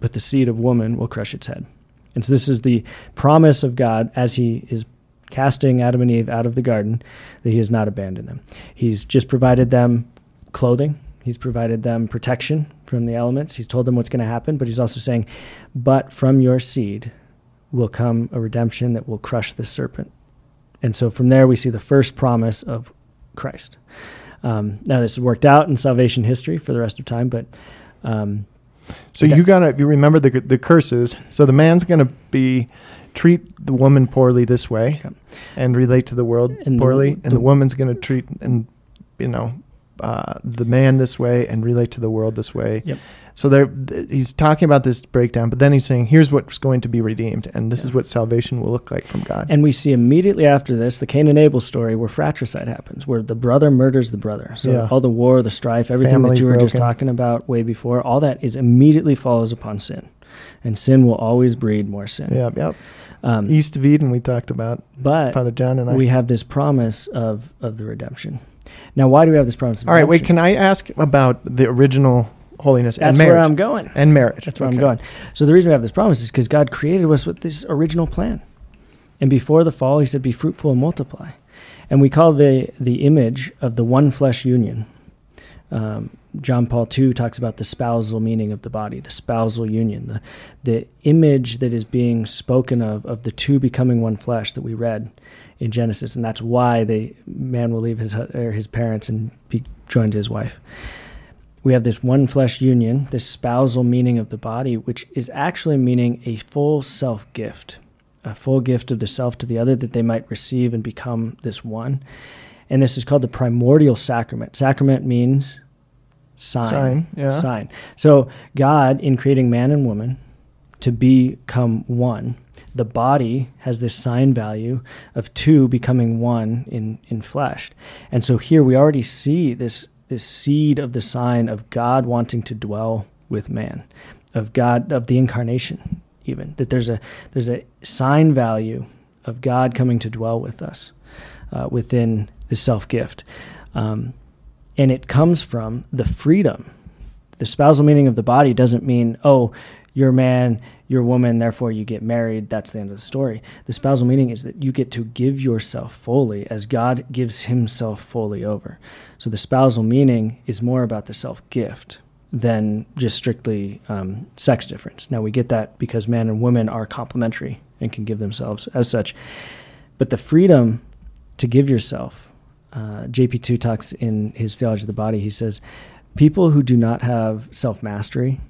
but the seed of woman will crush its head. And so this is the promise of God as he is casting Adam and Eve out of the garden that he has not abandoned them. He's just provided them clothing. He's provided them protection from the elements. He's told them what's going to happen, but he's also saying, "But from your seed will come a redemption that will crush the serpent." And so from there we see the first promise of Christ. Um, now this is worked out in salvation history for the rest of time, but um, So you gotta you remember the the curses. So the man's gonna be treat the woman poorly this way, Yep. and relate to the world And the- poorly, and the- the woman's gonna treat and you know uh, the man this way and relate to the world this way. Yep. So there, th- he's talking about this breakdown, but then he's saying, "Here's what's going to be redeemed, and this is what salvation will look like from God." And we see immediately after this the Cain and Abel story where fratricide happens, where the brother murders the brother. So Yeah. all the war, the strife, everything that you were just talking about way before, all that is immediately follows upon sin. And sin will always breed more sin. yeah, yep. Um, East of Eden, we talked about but Father John and I. we have this promise of, of the redemption. Now, why do we have this promise All right, wait. Can I ask about the original holiness That's and marriage? That's where I'm going. and marriage. That's where Okay. I'm going. So the reason we have this promise is because God created us with this original plan. And before the fall, he said, Be fruitful and multiply. And we call the, the image of the one flesh union um, John Paul II talks about the spousal meaning of the body, the spousal union, the the image that is being spoken of of the two becoming one flesh that we read in Genesis, and that's why the man will leave his or his parents and be joined to his wife. We have this one flesh union, this spousal meaning of the body, which is actually meaning a full self gift, a full gift of the self to the other that they might receive and become this one. And this is called the primordial sacrament. Sacrament means sign. Sign, yeah. Sign. So God, in creating man and woman to become one, the body has this sign value of two becoming one in, in flesh. And so here we already see this this seed of the sign of God wanting to dwell with man, of God of the incarnation, even that there's a there's a sign value of God coming to dwell with us uh, within the self gift, um, and it comes from the freedom. The spousal meaning of the body doesn't mean oh you're man, you're woman, therefore you get married. That's the end of the story. The spousal meaning is that you get to give yourself fully as God gives himself fully over. So the spousal meaning is more about the self gift than just strictly um, sex difference. Now we get that because man and women are complementary and can give themselves as such. But the freedom to give yourself, uh, JP2 talks in his Theology of the Body, he says, people who do not have self mastery,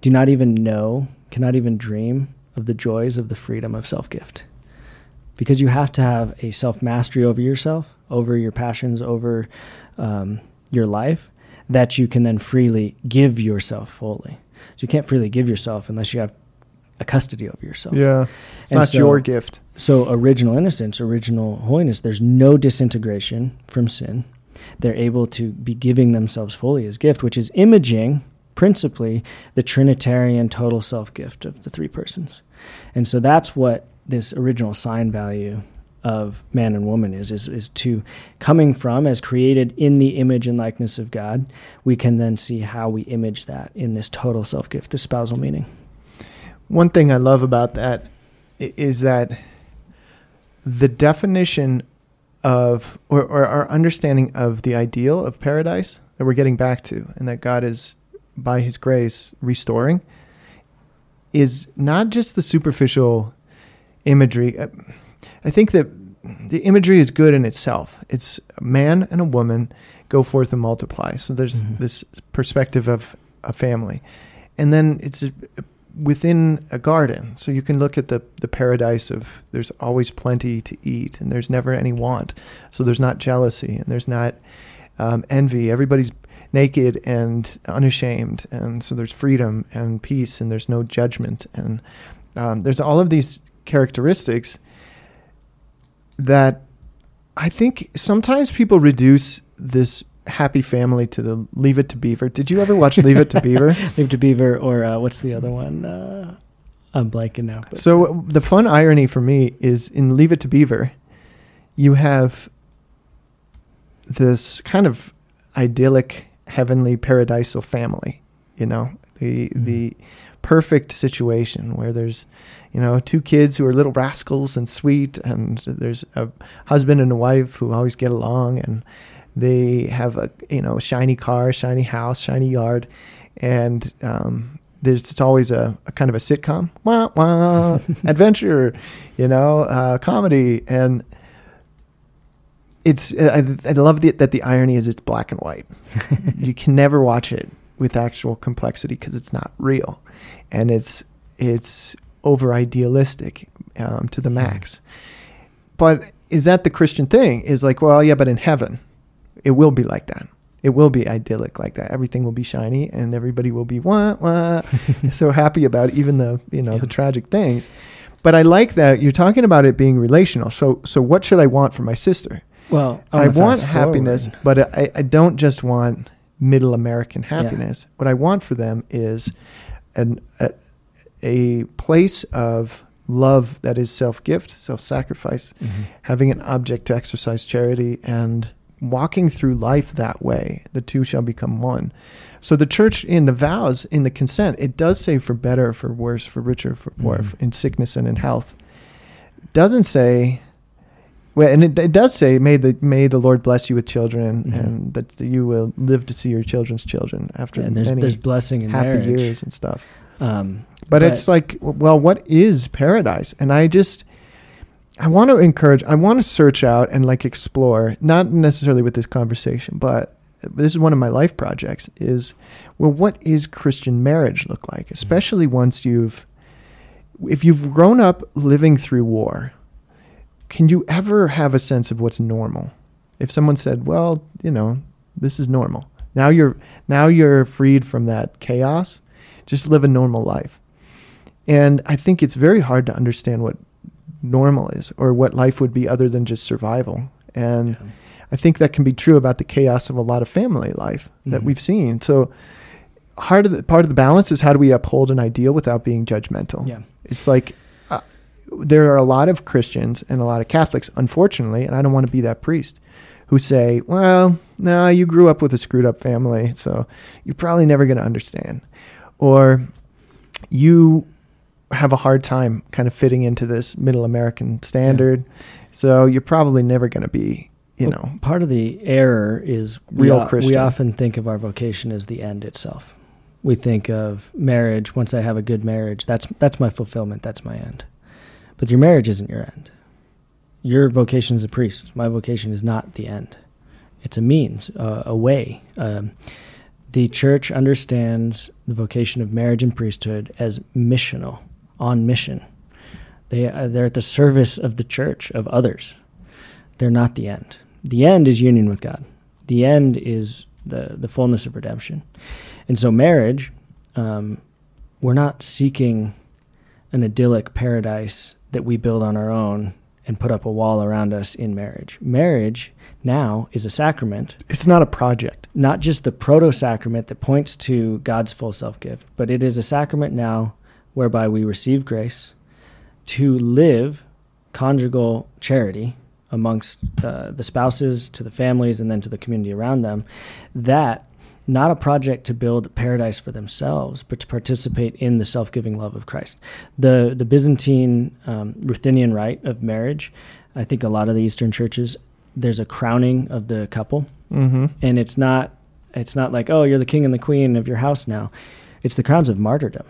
do not even know, cannot even dream of the joys of the freedom of self gift. Because you have to have a self mastery over yourself, over your passions, over um, your life, that you can then freely give yourself fully. So you can't freely give yourself unless you have a custody over yourself. Yeah. It's And not so- your gift. So, original innocence, original holiness, there's no disintegration from sin. They're able to be giving themselves fully as gift, which is imaging principally the Trinitarian total self gift of the three persons. And so that's what this original sign value of man and woman is, is, is to coming from as created in the image and likeness of God, we can then see how we image that in this total self gift, the spousal meaning. One thing I love about that is that the definition of or, or our understanding of the ideal of paradise that we're getting back to and that God is by his grace restoring is not just the superficial imagery. Uh, I think that the imagery is good in itself. It's a man and a woman go forth and multiply. So there's Mhm. this perspective of a family. And then it's a, within a garden. So you can look at the, the paradise of there's always plenty to eat and there's never any want. So there's not jealousy and there's not um, envy. Everybody's naked and unashamed. And so there's freedom and peace and there's no judgment. And um, there's all of these characteristics that I think sometimes people reduce this happy family to the Leave It to Beaver. Did you ever watch Leave It to Beaver? Leave It to Beaver, or uh, what's the other one? Uh, I'm blanking now. But So the fun irony for me is in Leave It to Beaver, you have this kind of idyllic, heavenly, paradisal family. You know, the Mhm. the perfect situation where there's, you know, two kids who are little rascals and sweet, and there's a husband and a wife who always get along, and they have a you know shiny car, shiny house, shiny yard, and um, there's it's always a, a kind of a sitcom, wah, wah, adventure, you know, uh, comedy, and it's I, I love the, that the irony is it's black and white. you can never watch it with actual complexity because it's not real, and it's it's over idealistic um, to the max. But is that the Christian thing? Is like, well, yeah, but in heaven, it will be like that. It will be idyllic like that. Everything will be shiny, and everybody will be wah wah, so happy about even the you know Yeah. the tragic things. But I like that you're talking about it being relational. So so what should I want for my sister? Well, I want happiness, forward. but I, I don't just want middle American happiness. What I want for them is an, a, a place of love that is self gift, self sacrifice, Mhm. having an object to exercise charity, and walking through life that way. The two shall become one. So the church in the vows, in the consent, it does say for better, for worse, for richer, for poor, Mhm. in sickness and in health. It doesn't say Well, and it, it does say, "May the may the Lord bless you with children, Mhm. and that you will live to see your children's children after and there's there's blessing in happy marriage. years and stuff." Um, But, But- it's like, well, what is paradise? And I just, I want to encourage, I want to search out and like explore, not necessarily with this conversation, but this is one of my life projects is, well, what is Christian marriage look like? Especially once you've, if you've grown up living through war, can you ever have a sense of what's normal? If someone said, well, you know, this is normal. Now you're, now you're freed from that chaos. Just live a normal life. And I think it's very hard to understand what normal is or what life would be other than just survival. And yeah. I think that can be true about the chaos of a lot of family life that Mhm. we've seen. So part of the part of the balance is how do we uphold an ideal without being judgmental? yeah. It's like there are a lot of Christians and a lot of Catholics, unfortunately, and I don't want to be that priest, who say, "Well, no, you grew up with a screwed up family, so you're probably never going to understand," or you have a hard time kind of fitting into this middle American standard, so you're probably never going to be, you Well, know, part of the error is Real o- Christian. We often think of our vocation as the end itself. We think of marriage. Once I have a good marriage, that's that's my fulfillment. That's my end. But your marriage isn't your end. Your vocation as a priest. My vocation is not the end. It's a means, uh, a way. Um, the church understands the vocation of marriage and priesthood as missional, on mission. They uh, they're at the service of the church of others. They're not the end. The end is union with God. The end is the the fullness of redemption. And so marriage, um, we're not seeking an idyllic paradise that we build on our own and put up a wall around us in marriage. Marriage now is a sacrament it's not a project. not just the proto sacrament that points to God's full self gift, but it is a sacrament now whereby we receive grace to live conjugal charity amongst uh, the spouses, to the families, and then to the community around them. That not a project to build paradise for themselves, but to participate in the self giving love of Christ. The, the Byzantine um, Ruthenian rite of marriage, I think a lot of the Eastern churches, there's a crowning of the couple Mm-hmm. and it's not it's not like oh you're the king and the queen of your house now it's the crowns of martyrdom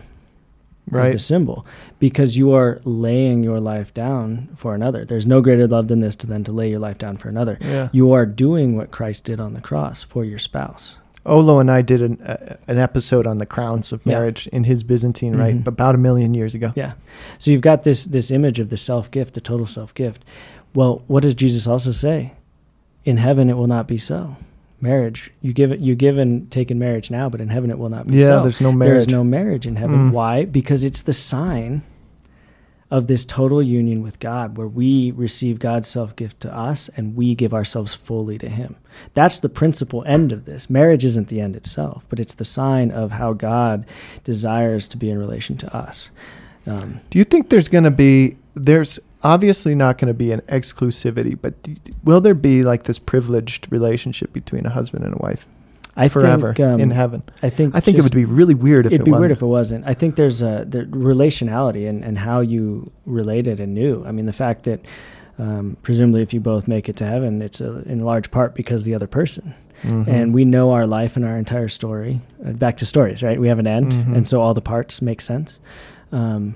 Right. the symbol because you are laying your life down for another there's no greater love than this to than to lay your life down for another Yeah. you are doing what christ did on the cross for your spouse Olo and I did an, uh, an episode on the crowns of Yeah. marriage in his Byzantine rite Mhm. about a million years ago. yeah so you've got this this image of the self gift the total self gift well what does jesus also say in heaven it will not be so marriage you give it you give and take in marriage now but in heaven it will not be Yeah, so there's no marriage. There is no marriage in heaven. Mm. Why? Because it's the sign of this total union with God where we receive God's self gift to us and we give ourselves fully to Him. That's the principal end of this. Marriage isn't the end itself, but it's the sign of how God desires to be in relation to us. Um, Do you think there's going to be there's obviously not going to be an exclusivity, but do, will there be like this privileged relationship between a husband and a wife I forever think, um, in heaven? I think I think it would be really weird if It'd it be wasn't. weird if it wasn't. I think there's a the relationality and, and how you related and knew. I mean, the fact that um, presumably if you both make it to heaven, it's a, in large part because the other person. Mhm. And we know our life and our entire story. Uh, back to stories, right? We have an end, Mhm. and so all the parts make sense. Um,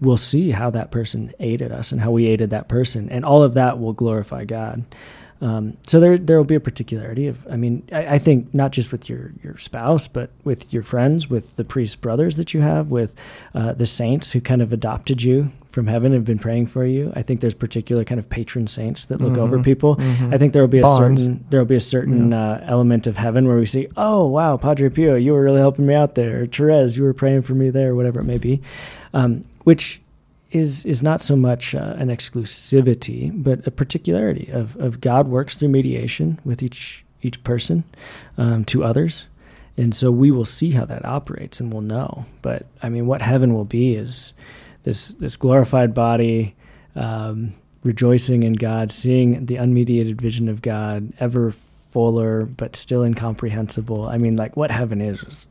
we'll see how that person aided us and how we aided that person, and all of that will glorify God. Um, so there, there will be a particularity of. I mean, I, I think not just with your your spouse, but with your friends, with the priest brothers that you have, with uh, the saints who kind of adopted you from heaven and have been praying for you. I think there's particular kind of patron saints that look over Mhm. people. Mhm. I think there will be a Bonds. certain there will be a certain uh, element of heaven where we see, oh wow, Padre Pio, you were really helping me out there. Or, Therese, you were praying for me there, whatever it may be, um, which is is not so much uh, an exclusivity, but a particularity of of God works through mediation with each each person um, to others. And so we will see how that operates and we'll know. But I mean, what heaven will be is this this glorified body, um, rejoicing in God, seeing the unmediated vision of God, ever fuller but still incomprehensible. I mean, like what heaven is,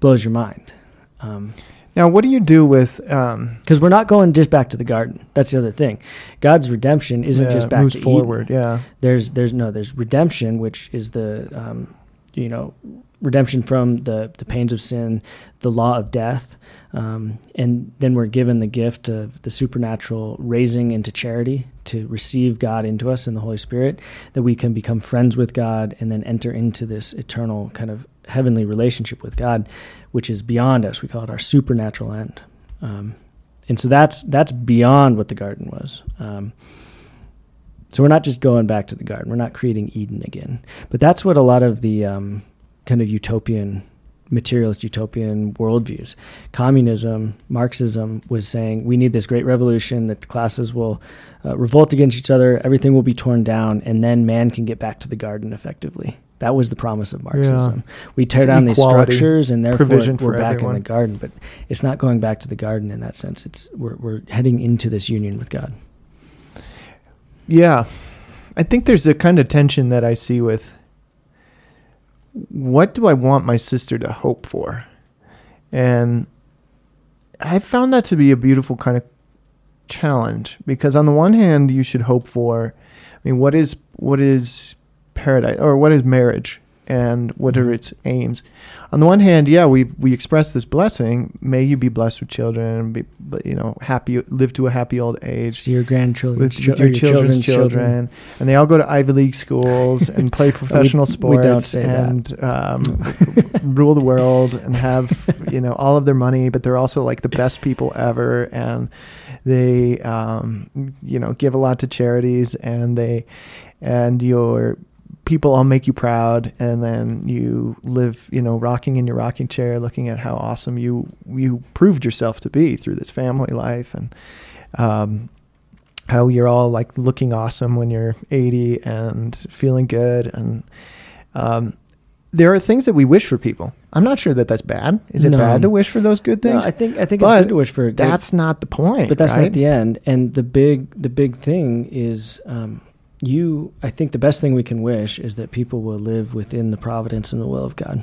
blows your mind. Um, Now, what do you do with? Um, Because we're not going just back to the garden. That's the other thing. God's redemption isn't yeah, just back moves to forward. Eden. Yeah. There's there's no there's redemption, which is the um, you know redemption from the the pains of sin, the law of death, um, and then we're given the gift of the supernatural raising into charity to receive God into us in the Holy Spirit, that we can become friends with God and then enter into this eternal kind of heavenly relationship with God, which is beyond us. We call it our supernatural end. Um, and so that's that's beyond what the garden was. Um, so we're not just going back to the garden. We're not creating Eden again. But that's what a lot of the um, kind of utopian, materialist utopian worldviews, communism, Marxism was saying we need this great revolution that the classes will uh, revolt against each other, everything will be torn down, and then man can get back to the garden effectively. That was the promise of Marxism. We tear It's down these structures, and therefore provision we're for back in the garden. But it's not going back to the garden in that sense. It's we're, we're heading into this union with God. Yeah. I think there's a kind of tension that I see with what do I want my sister to hope for? And I found that to be a beautiful kind of challenge because on the one hand you should hope for I mean what is what is paradise or what is marriage and what are its aims? On the one hand, yeah, we we express this blessing. May you be blessed with children, be you know happy, live to a happy old age See your grandchildren, with, your, children's, children, and they all go to Ivy League schools and play professional we sports that. and um, rule the world and have you know all of their money, but they're also like the best people ever, and they um, you know give a lot to charities, and they and your people all make you proud and then you live you know rocking in your rocking chair looking at how awesome you you proved yourself to be through this family life and um, how you're all like looking awesome when you're 80 and feeling good and um, there are things that we wish for people i'm not sure that that's bad is it No. bad to wish for those good No, things I think I think But it's good to wish for that's not the point but that's right? not the end. And the big the big thing is um, you. I think the best thing we can wish is that people will live within the providence and the will of God.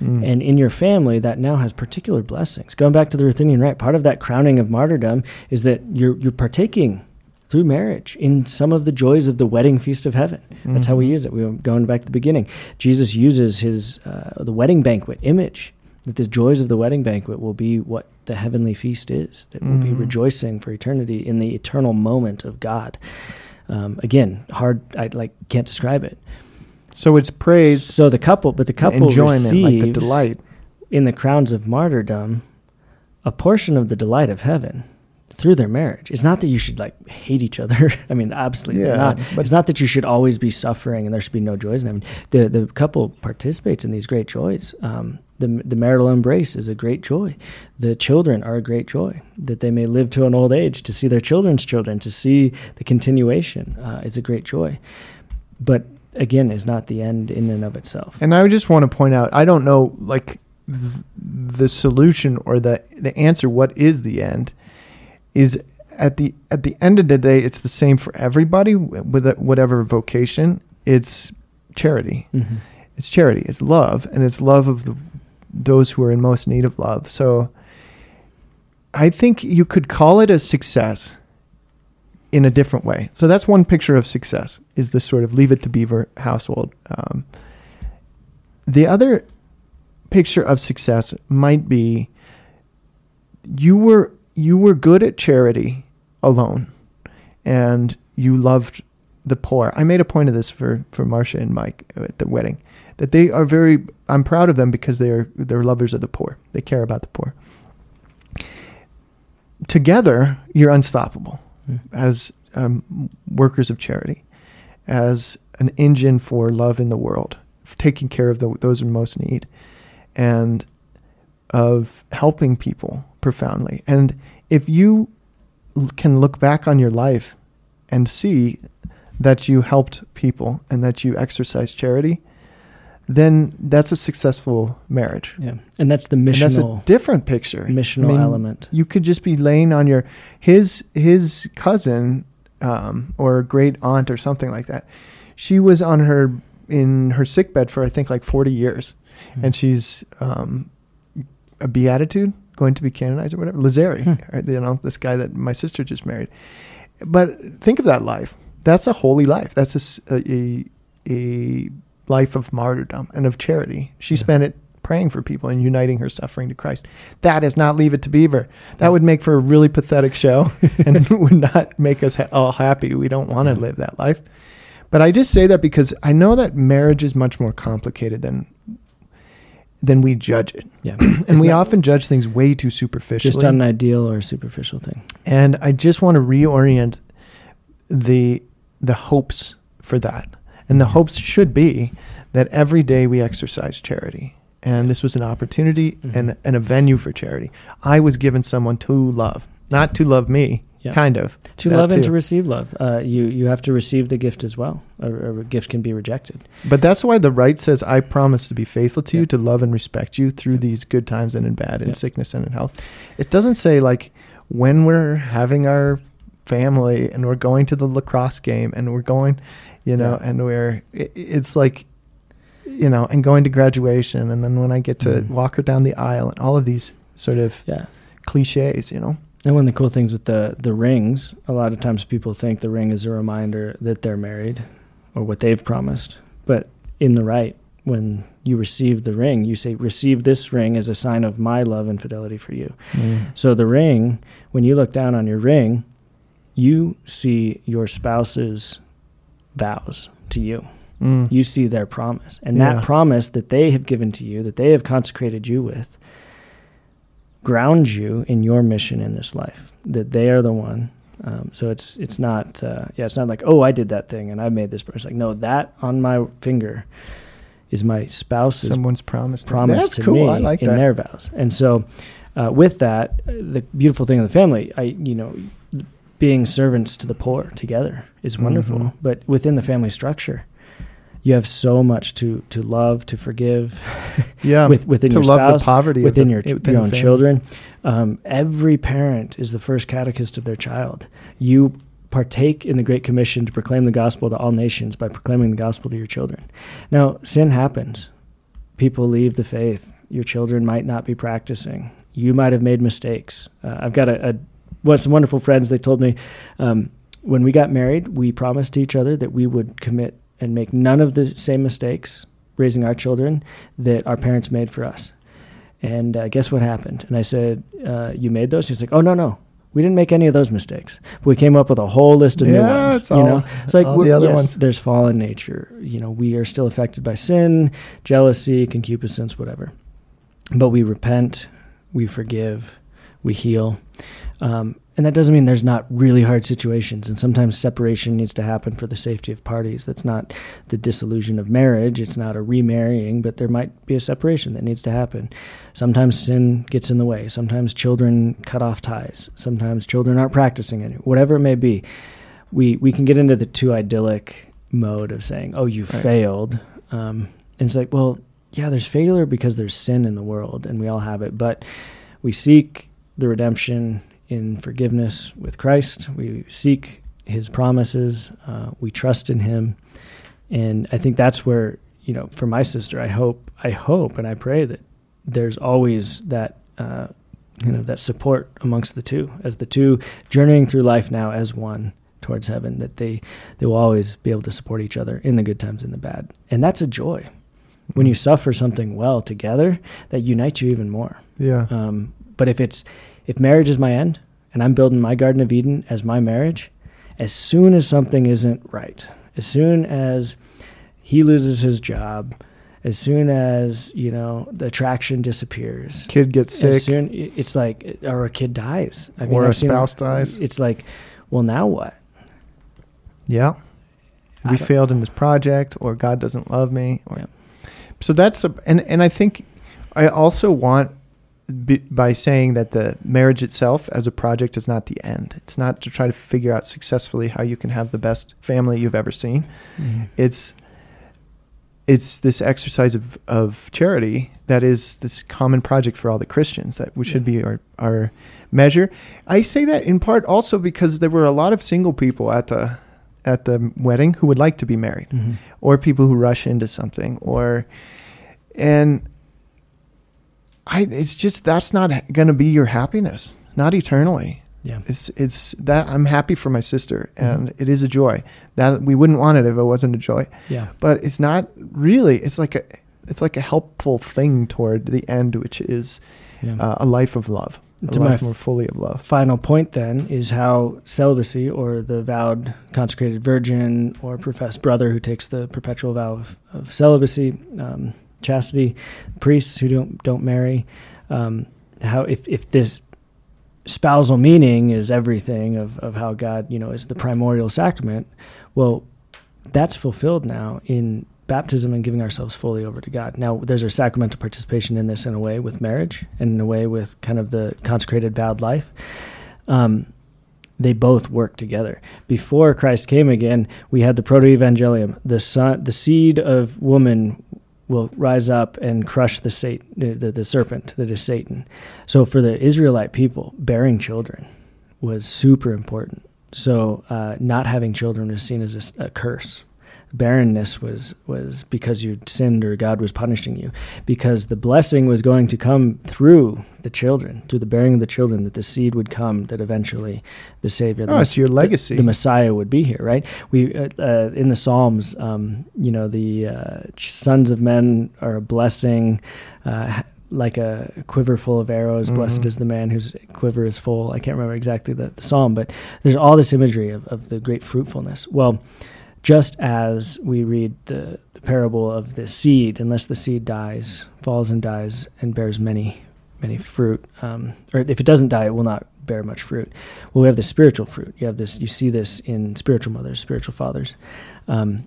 Mm. And in your family, that now has particular blessings. Going back to the Ruthenian rite, part of that crowning of martyrdom is that you're you're partaking through marriage in some of the joys of the wedding feast of heaven. That's how we Mhm. use it. We were going back to the beginning. Jesus uses his uh, the wedding banquet image that the joys of the wedding banquet will be what the heavenly feast is. That we'll be Mhm. rejoicing for eternity in the eternal moment of God. Um, again, hard. I like can't describe it. so it's praise So the couple, but the couple enjoyment like the delight in the crowns of martyrdom a portion of the delight of heaven through their marriage. It's not that you should like hate each other. I mean, absolutely Yeah, not. but- it's not that you should always be suffering and there should be no joys in heaven. The the couple participates in these great joys. Um, the the marital embrace is a great joy. The children are a great joy that they may live to an old age to see their children's children to see the continuation. Uh, it's a great joy, but again, is not the end in and of itself. And I just want to point out, I don't know, like th- the solution or the the answer. What is the end? Is at the at the end of the day, it's the same for everybody with a- whatever vocation. It's charity. Mhm. It's charity. It's love, and it's love of the those who are in most need of love. So, I think you could call it a success in a different way. So that's one picture of success is this sort of leave it to beaver household. Um, the other picture of success might be you were you were good at charity alone and you loved the poor. I made a point of this for for Marcia and Mike at the wedding that they are very I'm proud of them because they're they're lovers of the poor. They care about the poor. Together, you're unstoppable Mm. as um, workers of charity, as an engine for love in the world, taking care of the, those in most need, and of helping people profoundly. And if you l- can look back on your life and see that you helped people and that you exercised charity, then that's a successful marriage. Yeah, and that's the And that's a different picture. missional I mean, element. You could just be laying on your his his cousin um, or great aunt or something like that. She was on her in her sick bed for I think like forty years, Hmm. and she's um, a beatitude. going to be canonized or whatever. Lazari, Hmm. right? you know, this guy that my sister just married. But think of that life. That's a holy life. That's a, a, a life of martyrdom and of charity. She Yeah. spent it praying for people and uniting her suffering to Christ. That is not Leave It to Beaver. That would make for a really pathetic show and would not make us ha- all happy. We don't want to Yeah. live that life. But I just say that because I know that marriage is much more complicated than than we judge it. Yeah. And we often judge things way too superficially. just on an ideal or superficial thing. and I just want to reorient the the hopes for that. And the hopes should be that every day we exercise charity. And this was an opportunity Mhm. and, and a venue for charity. I was given someone to love, not to love me, Yeah. kind of. To love and to receive love, uh, you you have to receive the gift as well. A, a gift can be rejected. But that's why the rite says, I promise to be faithful to you, to love and respect you through Yeah. these good times and in bad, in Yeah. sickness and in health. It doesn't say, like, when we're having our family and we're going to the lacrosse game and we're going, you know, Yeah. and we're, it, it's like, you know, and going to graduation. And then when I get to Mhm. walk her down the aisle and all of these sort of Yeah. cliches, you know. And one of the cool things with the the rings, a lot of times people think the ring is a reminder that they're married or what they've promised. But in the rite, when you receive the ring, you say, "Receive this ring as a sign of my love and fidelity for you." So the ring, when you look down on your ring, you see your spouse's vows to you. Mm. You see their promise. And Yeah. that promise that they have given to you, that they have consecrated you with, grounds you in your mission in this life. That they are the one. Um, so it's it's not uh, yeah it's not like oh I did that thing and I made this. It's like no that on my finger is my spouse's Someone's promised. promise That's to cool. me I like in that. their vows. And so, uh, with that, uh, the beautiful thing of the family, I you know, being servants to the poor together is wonderful. Mhm. But within the family structure, you have so much to to love, to forgive, yeah. with within to your love spouse, the poverty within the- your, within your own family. children. Um, every parent is the first catechist of their child. You partake in the Great Commission to proclaim the gospel to all nations by proclaiming the gospel to your children. Now, sin happens. People leave the faith. Your children might not be practicing. You might have made mistakes. Uh, I've got a, a well, some wonderful friends. They told me um, when we got married, we promised to each other that we would commit and make none of the same mistakes raising our children that our parents made for us. And uh, guess what happened? And I said, uh, "You made those?" She's like, "Oh no, no, we didn't make any of those mistakes. We came up with a whole list of new Yeah, ones. it's you all- know, it's like all the other yes, ones. There's fallen nature. You know, we are still affected by sin, jealousy, concupiscence, whatever. But we repent, we forgive, we heal. Um, and that doesn't mean there's not really hard situations. And sometimes separation needs to happen for the safety of parties. That's not the dissolution of marriage. It's not a remarrying, but there might be a separation that needs to happen. Sometimes sin gets in the way. Sometimes children cut off ties. Sometimes children aren't practicing any. Whatever it may be, we we can get into the too idyllic mode of saying, "Oh, you Right. failed." Um, and it's like, well, yeah, there's failure because there's sin in the world, and we all have it. But we seek the redemption in forgiveness with Christ. We seek His promises. Uh, we trust in Him, and I think that's where you know, for my sister, I hope, I hope, and I pray that there's always that. Uh, you know that support amongst the two as the two journeying through life now as one towards heaven that they they will always be able to support each other in the good times and the bad and that's a joy when you suffer something well together that unites you even more Yeah. um, but if it's if marriage is my end and i'm building my garden of eden as my marriage as soon as something isn't right as soon as he loses his job as soon as you know the attraction disappears Kid gets as sick. soon it's like or a kid dies I Or a I've seen- spouse dies. it's like well now what Yeah. We failed in this project, or God doesn't love me. Or, Yeah. So that's a, and and I think I also want b- by saying that the marriage itself as a project is not the end. It's not to try to figure out successfully how you can have the best family you've ever seen. It's it's this exercise of, of charity that is this common project for all the Christians that we should be our, our measure. I say that in part also because there were a lot of single people at the at the wedding who would like to be married Mhm. or people who rush into something or and I it's just that's not going to be your happiness, not eternally. Yeah. It's it's that I'm happy for my sister, Mhm. and it is a joy. That we wouldn't want it if it wasn't a joy. Yeah. But it's not really. It's like a it's like a helpful thing toward the end, which is Yeah. uh, a life of love, a To my life more fully of love. final point then is how celibacy or the vowed consecrated virgin or professed brother who takes the perpetual vow of, of celibacy um, chastity priests who don't don't marry um, how if, if this spousal meaning is everything of, of how god you know is the primordial sacrament well that's fulfilled now in baptism and giving ourselves fully over to God. Now, there's our sacramental participation in this in a way with marriage and in a way with kind of the consecrated vowed life. Um, they both work together. Before Christ came again, we had the proto-evangelium. The son, the seed of woman will rise up and crush the, sat- the, the, serpent that is Satan. So for the Israelite people, bearing children was super important. So uh, not having children was seen as a curse. Barrenness was was because you sinned or God was punishing you. Because the blessing was going to come through the children, through the bearing of the children, that the seed would come, that eventually the Savior, the, Oh, your legacy. the, the Messiah would be here, right? We uh, uh, in the Psalms, um, you know, the uh, sons of men are a blessing. Uh, like a quiver full of arrows, blessed Mhm. is the man whose quiver is full. I can't remember exactly the, the psalm, but there's all this imagery of, of the great fruitfulness. Well, just as we read the, the parable of the seed, unless the seed dies, falls and dies, and bears many, many fruit, um, or if it doesn't die, it will not bear much fruit. Well, we have the spiritual fruit. You have this. You see this in spiritual mothers, spiritual fathers, um,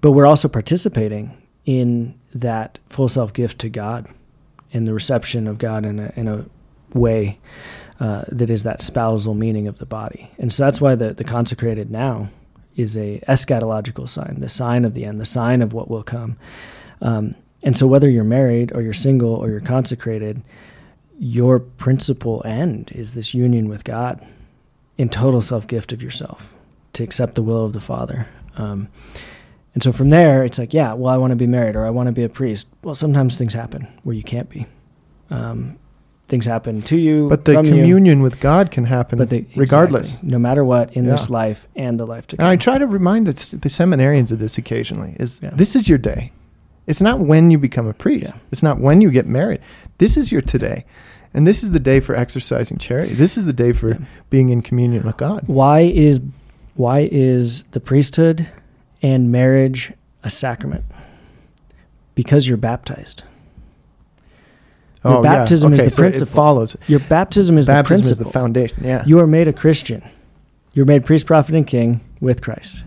but we're also participating in that full self gift to God, in the reception of God in a in a way uh, that is that spousal meaning of the body. And so that's why the, the consecrated now is a eschatological sign, the sign of the end, the sign of what will come. Um, and so whether you're married or you're single or you're consecrated, your principal end is this union with God in total self gift of yourself to accept the will of the Father. Um, and so from there, it's like, yeah, well, I want to be married or I want to be a priest. Well, sometimes things happen where you can't be. Um, things happen to you, But the from you, communion with God can happen but regardless. exactly, no matter what, in this life and the life to come. And. I try to remind the, the seminarians of this occasionally. Is Yeah. this is your day? It's not when you become a priest. Yeah. It's not when you get married. This is your today, and this is the day for exercising charity. This is the day for Yeah. being in communion with God. Why is why is the priesthood and marriage a sacrament? Because you're baptized. Your oh, baptism is Oh, Okay, the so principle. It follows. Your baptism is baptism the is the foundation. Yeah. you are made a Christian. You're made priest, prophet, and king with Christ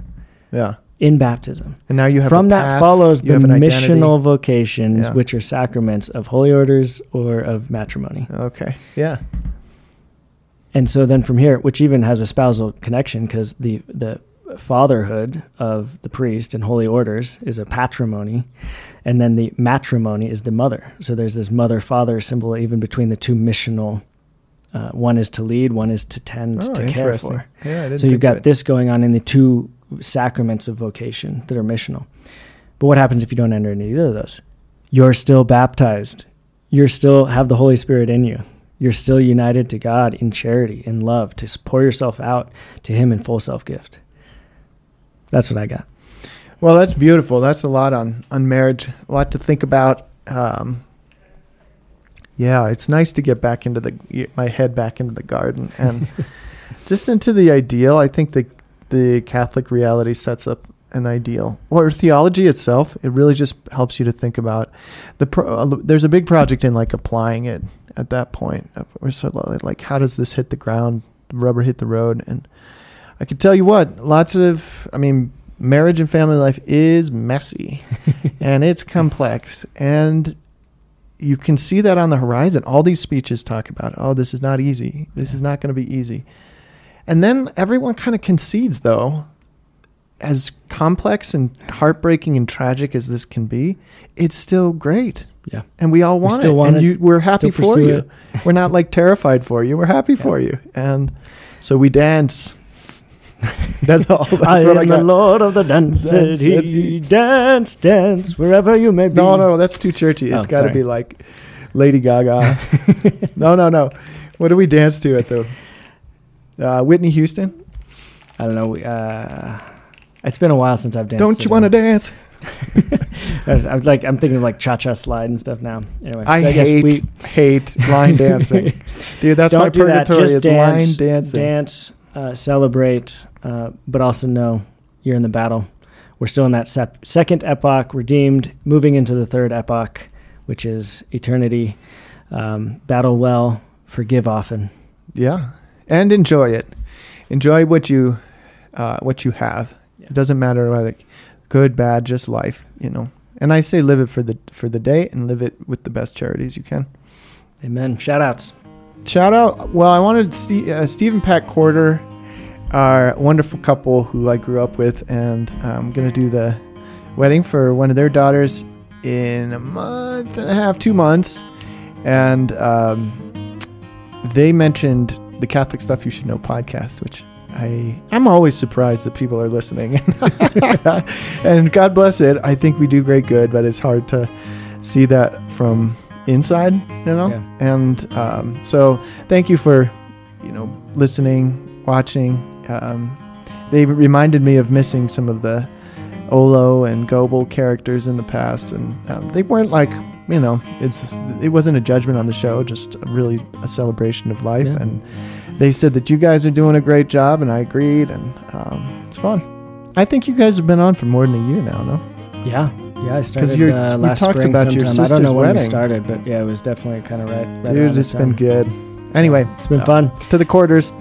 yeah. in baptism. And now you have From a that path, follows the identity. missional vocations, Yeah. which are sacraments of holy orders or of matrimony. Okay. Yeah. And so then from here, which even has a spousal connection, because the the fatherhood of the priest in holy orders is a patrimony, and then the matrimony is the mother. So there's this mother father symbol even between the two missional. Uh, one is to lead, one is to tend, Oh, to care for. Yeah. So you've got it. this going on in the two sacraments of vocation that are missional. But what happens if you don't enter into either of those? You're still baptized. You're still have the Holy Spirit in you. You're still united to God in charity, in love, to pour yourself out to Him in full self gift. That's what I got. Well, that's beautiful. That's a lot on on marriage. A lot to think about. Um, yeah, it's nice to get back into the my head back into the garden and just into the ideal. I think the the Catholic reality sets up an ideal, or theology itself. It really just helps you to think about the. Pro, uh, there's a big project in like applying it at that point. We're so like, how does this hit the ground? Rubber hit the road, and I can tell you what, lots of. I mean, marriage and family life is messy and it's complex. And you can see that on the horizon. All these speeches talk about oh this is not easy. This is not going to be easy. And then everyone kind of concedes though as complex and heartbreaking and tragic as this can be it's still great. Yeah. and we all want still it. want and it, you, we're happy still for you. it. we're not like terrified for you. We're happy for you. And so we dance that's all that's I am I the. Lord of the dance Dance city. Dance, dance, wherever you may be. No, no, that's too churchy. It's Oh, got to be like Lady Gaga. no, no, no. What do we dance to at the uh, Whitney Houston? I don't know. we, Uh, it's been a while since I've danced. Don't you want to dance? I I was like, I'm thinking of like cha cha slide and stuff now. Anyway, I, guess hate we hate line dancing, dude. That's my do that. purgatory. Just is dance, line dancing. dance, uh, celebrate, uh, but also know you're in the battle. We're still in that sep- second epoch, redeemed, moving into the third epoch, which is eternity. Um, battle well, forgive often. Yeah, and enjoy it. Enjoy what you uh, what you have. Yeah. It doesn't matter whether good, bad, just life. You know. And I say live it for the for the day and live it with the best charities you can. Amen. Shout outs. Shout out. Well, I wanted Steve, uh, Steve and Pat Quarter, our wonderful couple who I grew up with, and I'm gonna do the wedding for one of their daughters in a month and a half, two months, and um, they mentioned the Catholic Stuff You Should Know podcast, which I I'm always surprised that people are listening, and God bless it. I think we do great good, but it's hard to see that from inside, you know. Yeah. And um, so, thank you for you know listening, watching. Um, they reminded me of missing some of the Olo and Goebel characters in the past, and um, they weren't like you know it's it wasn't a judgment on the show, just really a celebration of life. Yeah. And they said that you guys are doing a great job, and I agreed, and um, it's fun. I think you guys have been on for more than a year now, no? Yeah. Yeah, I started you're- uh, we last talked spring about your sometime. I don't know sister's when we wedding. started, but yeah, it was definitely kind of right. right Dude, it's been good. Anyway, It's been uh, fun. to the quarters.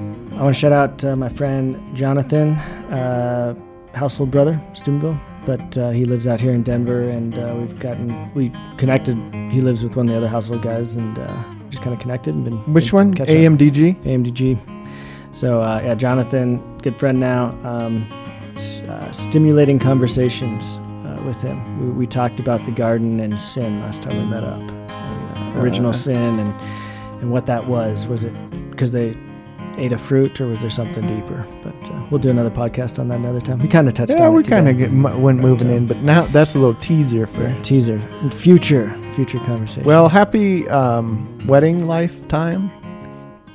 I want to shout out uh, my friend Jonathan, uh, household brother, Steubenville, but uh, he lives out here in Denver, and uh, we've gotten we connected. He lives with one of the other household guys, and uh, just kind of connected and been. Which been one? catching up. AMDG. AMDG. So uh, yeah, Jonathan, good friend now. Um, uh, stimulating conversations uh, with him. We, we talked about the garden and sin last time we met up. And, uh, original sin and and what that was. Was it because they ate a fruit, or was there something deeper? But uh, we'll do another podcast on that another time. We kind of touched on. Yeah, on we kind of today. went But, moving uh, in, but now that's a little teaser for. Yeah, teaser, future, future conversation. Well, happy um, wedding lifetime.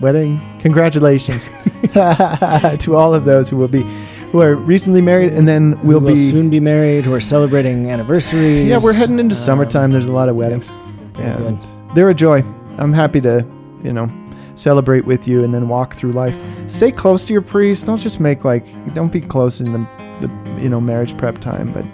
Wedding, congratulations to all of those who will be, who are recently married, and then we'll we will be. soon be married. We're celebrating anniversaries. yeah, we're heading into Um, summertime. There's a lot of weddings. very Yeah, good. they're a joy. I'm happy to, you know, celebrate with you and then walk through life. Stay close to your priest. Don't just make like, don't be close in the, the you know, marriage prep time, but,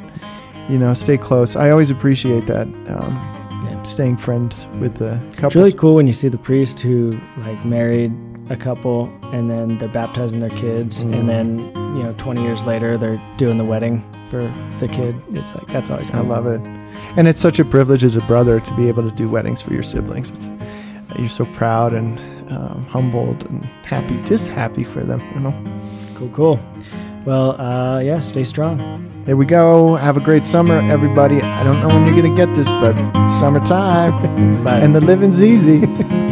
you know, stay close. I always appreciate that. Um, staying friends with the couple. It's really cool when you see the priest who like married a couple and then they're baptizing their kids Mm. and then you know 20 years later they're doing the wedding for the kid it's like that's always I cool love it. And it's such a privilege as a brother to be able to do weddings for your siblings. It's, you're so proud and um, humbled and happy, just happy for them, you know. cool cool well uh yeah stay strong There we go. Have a great summer, everybody. I don't know when you're going to get this, but summertime and the living's easy.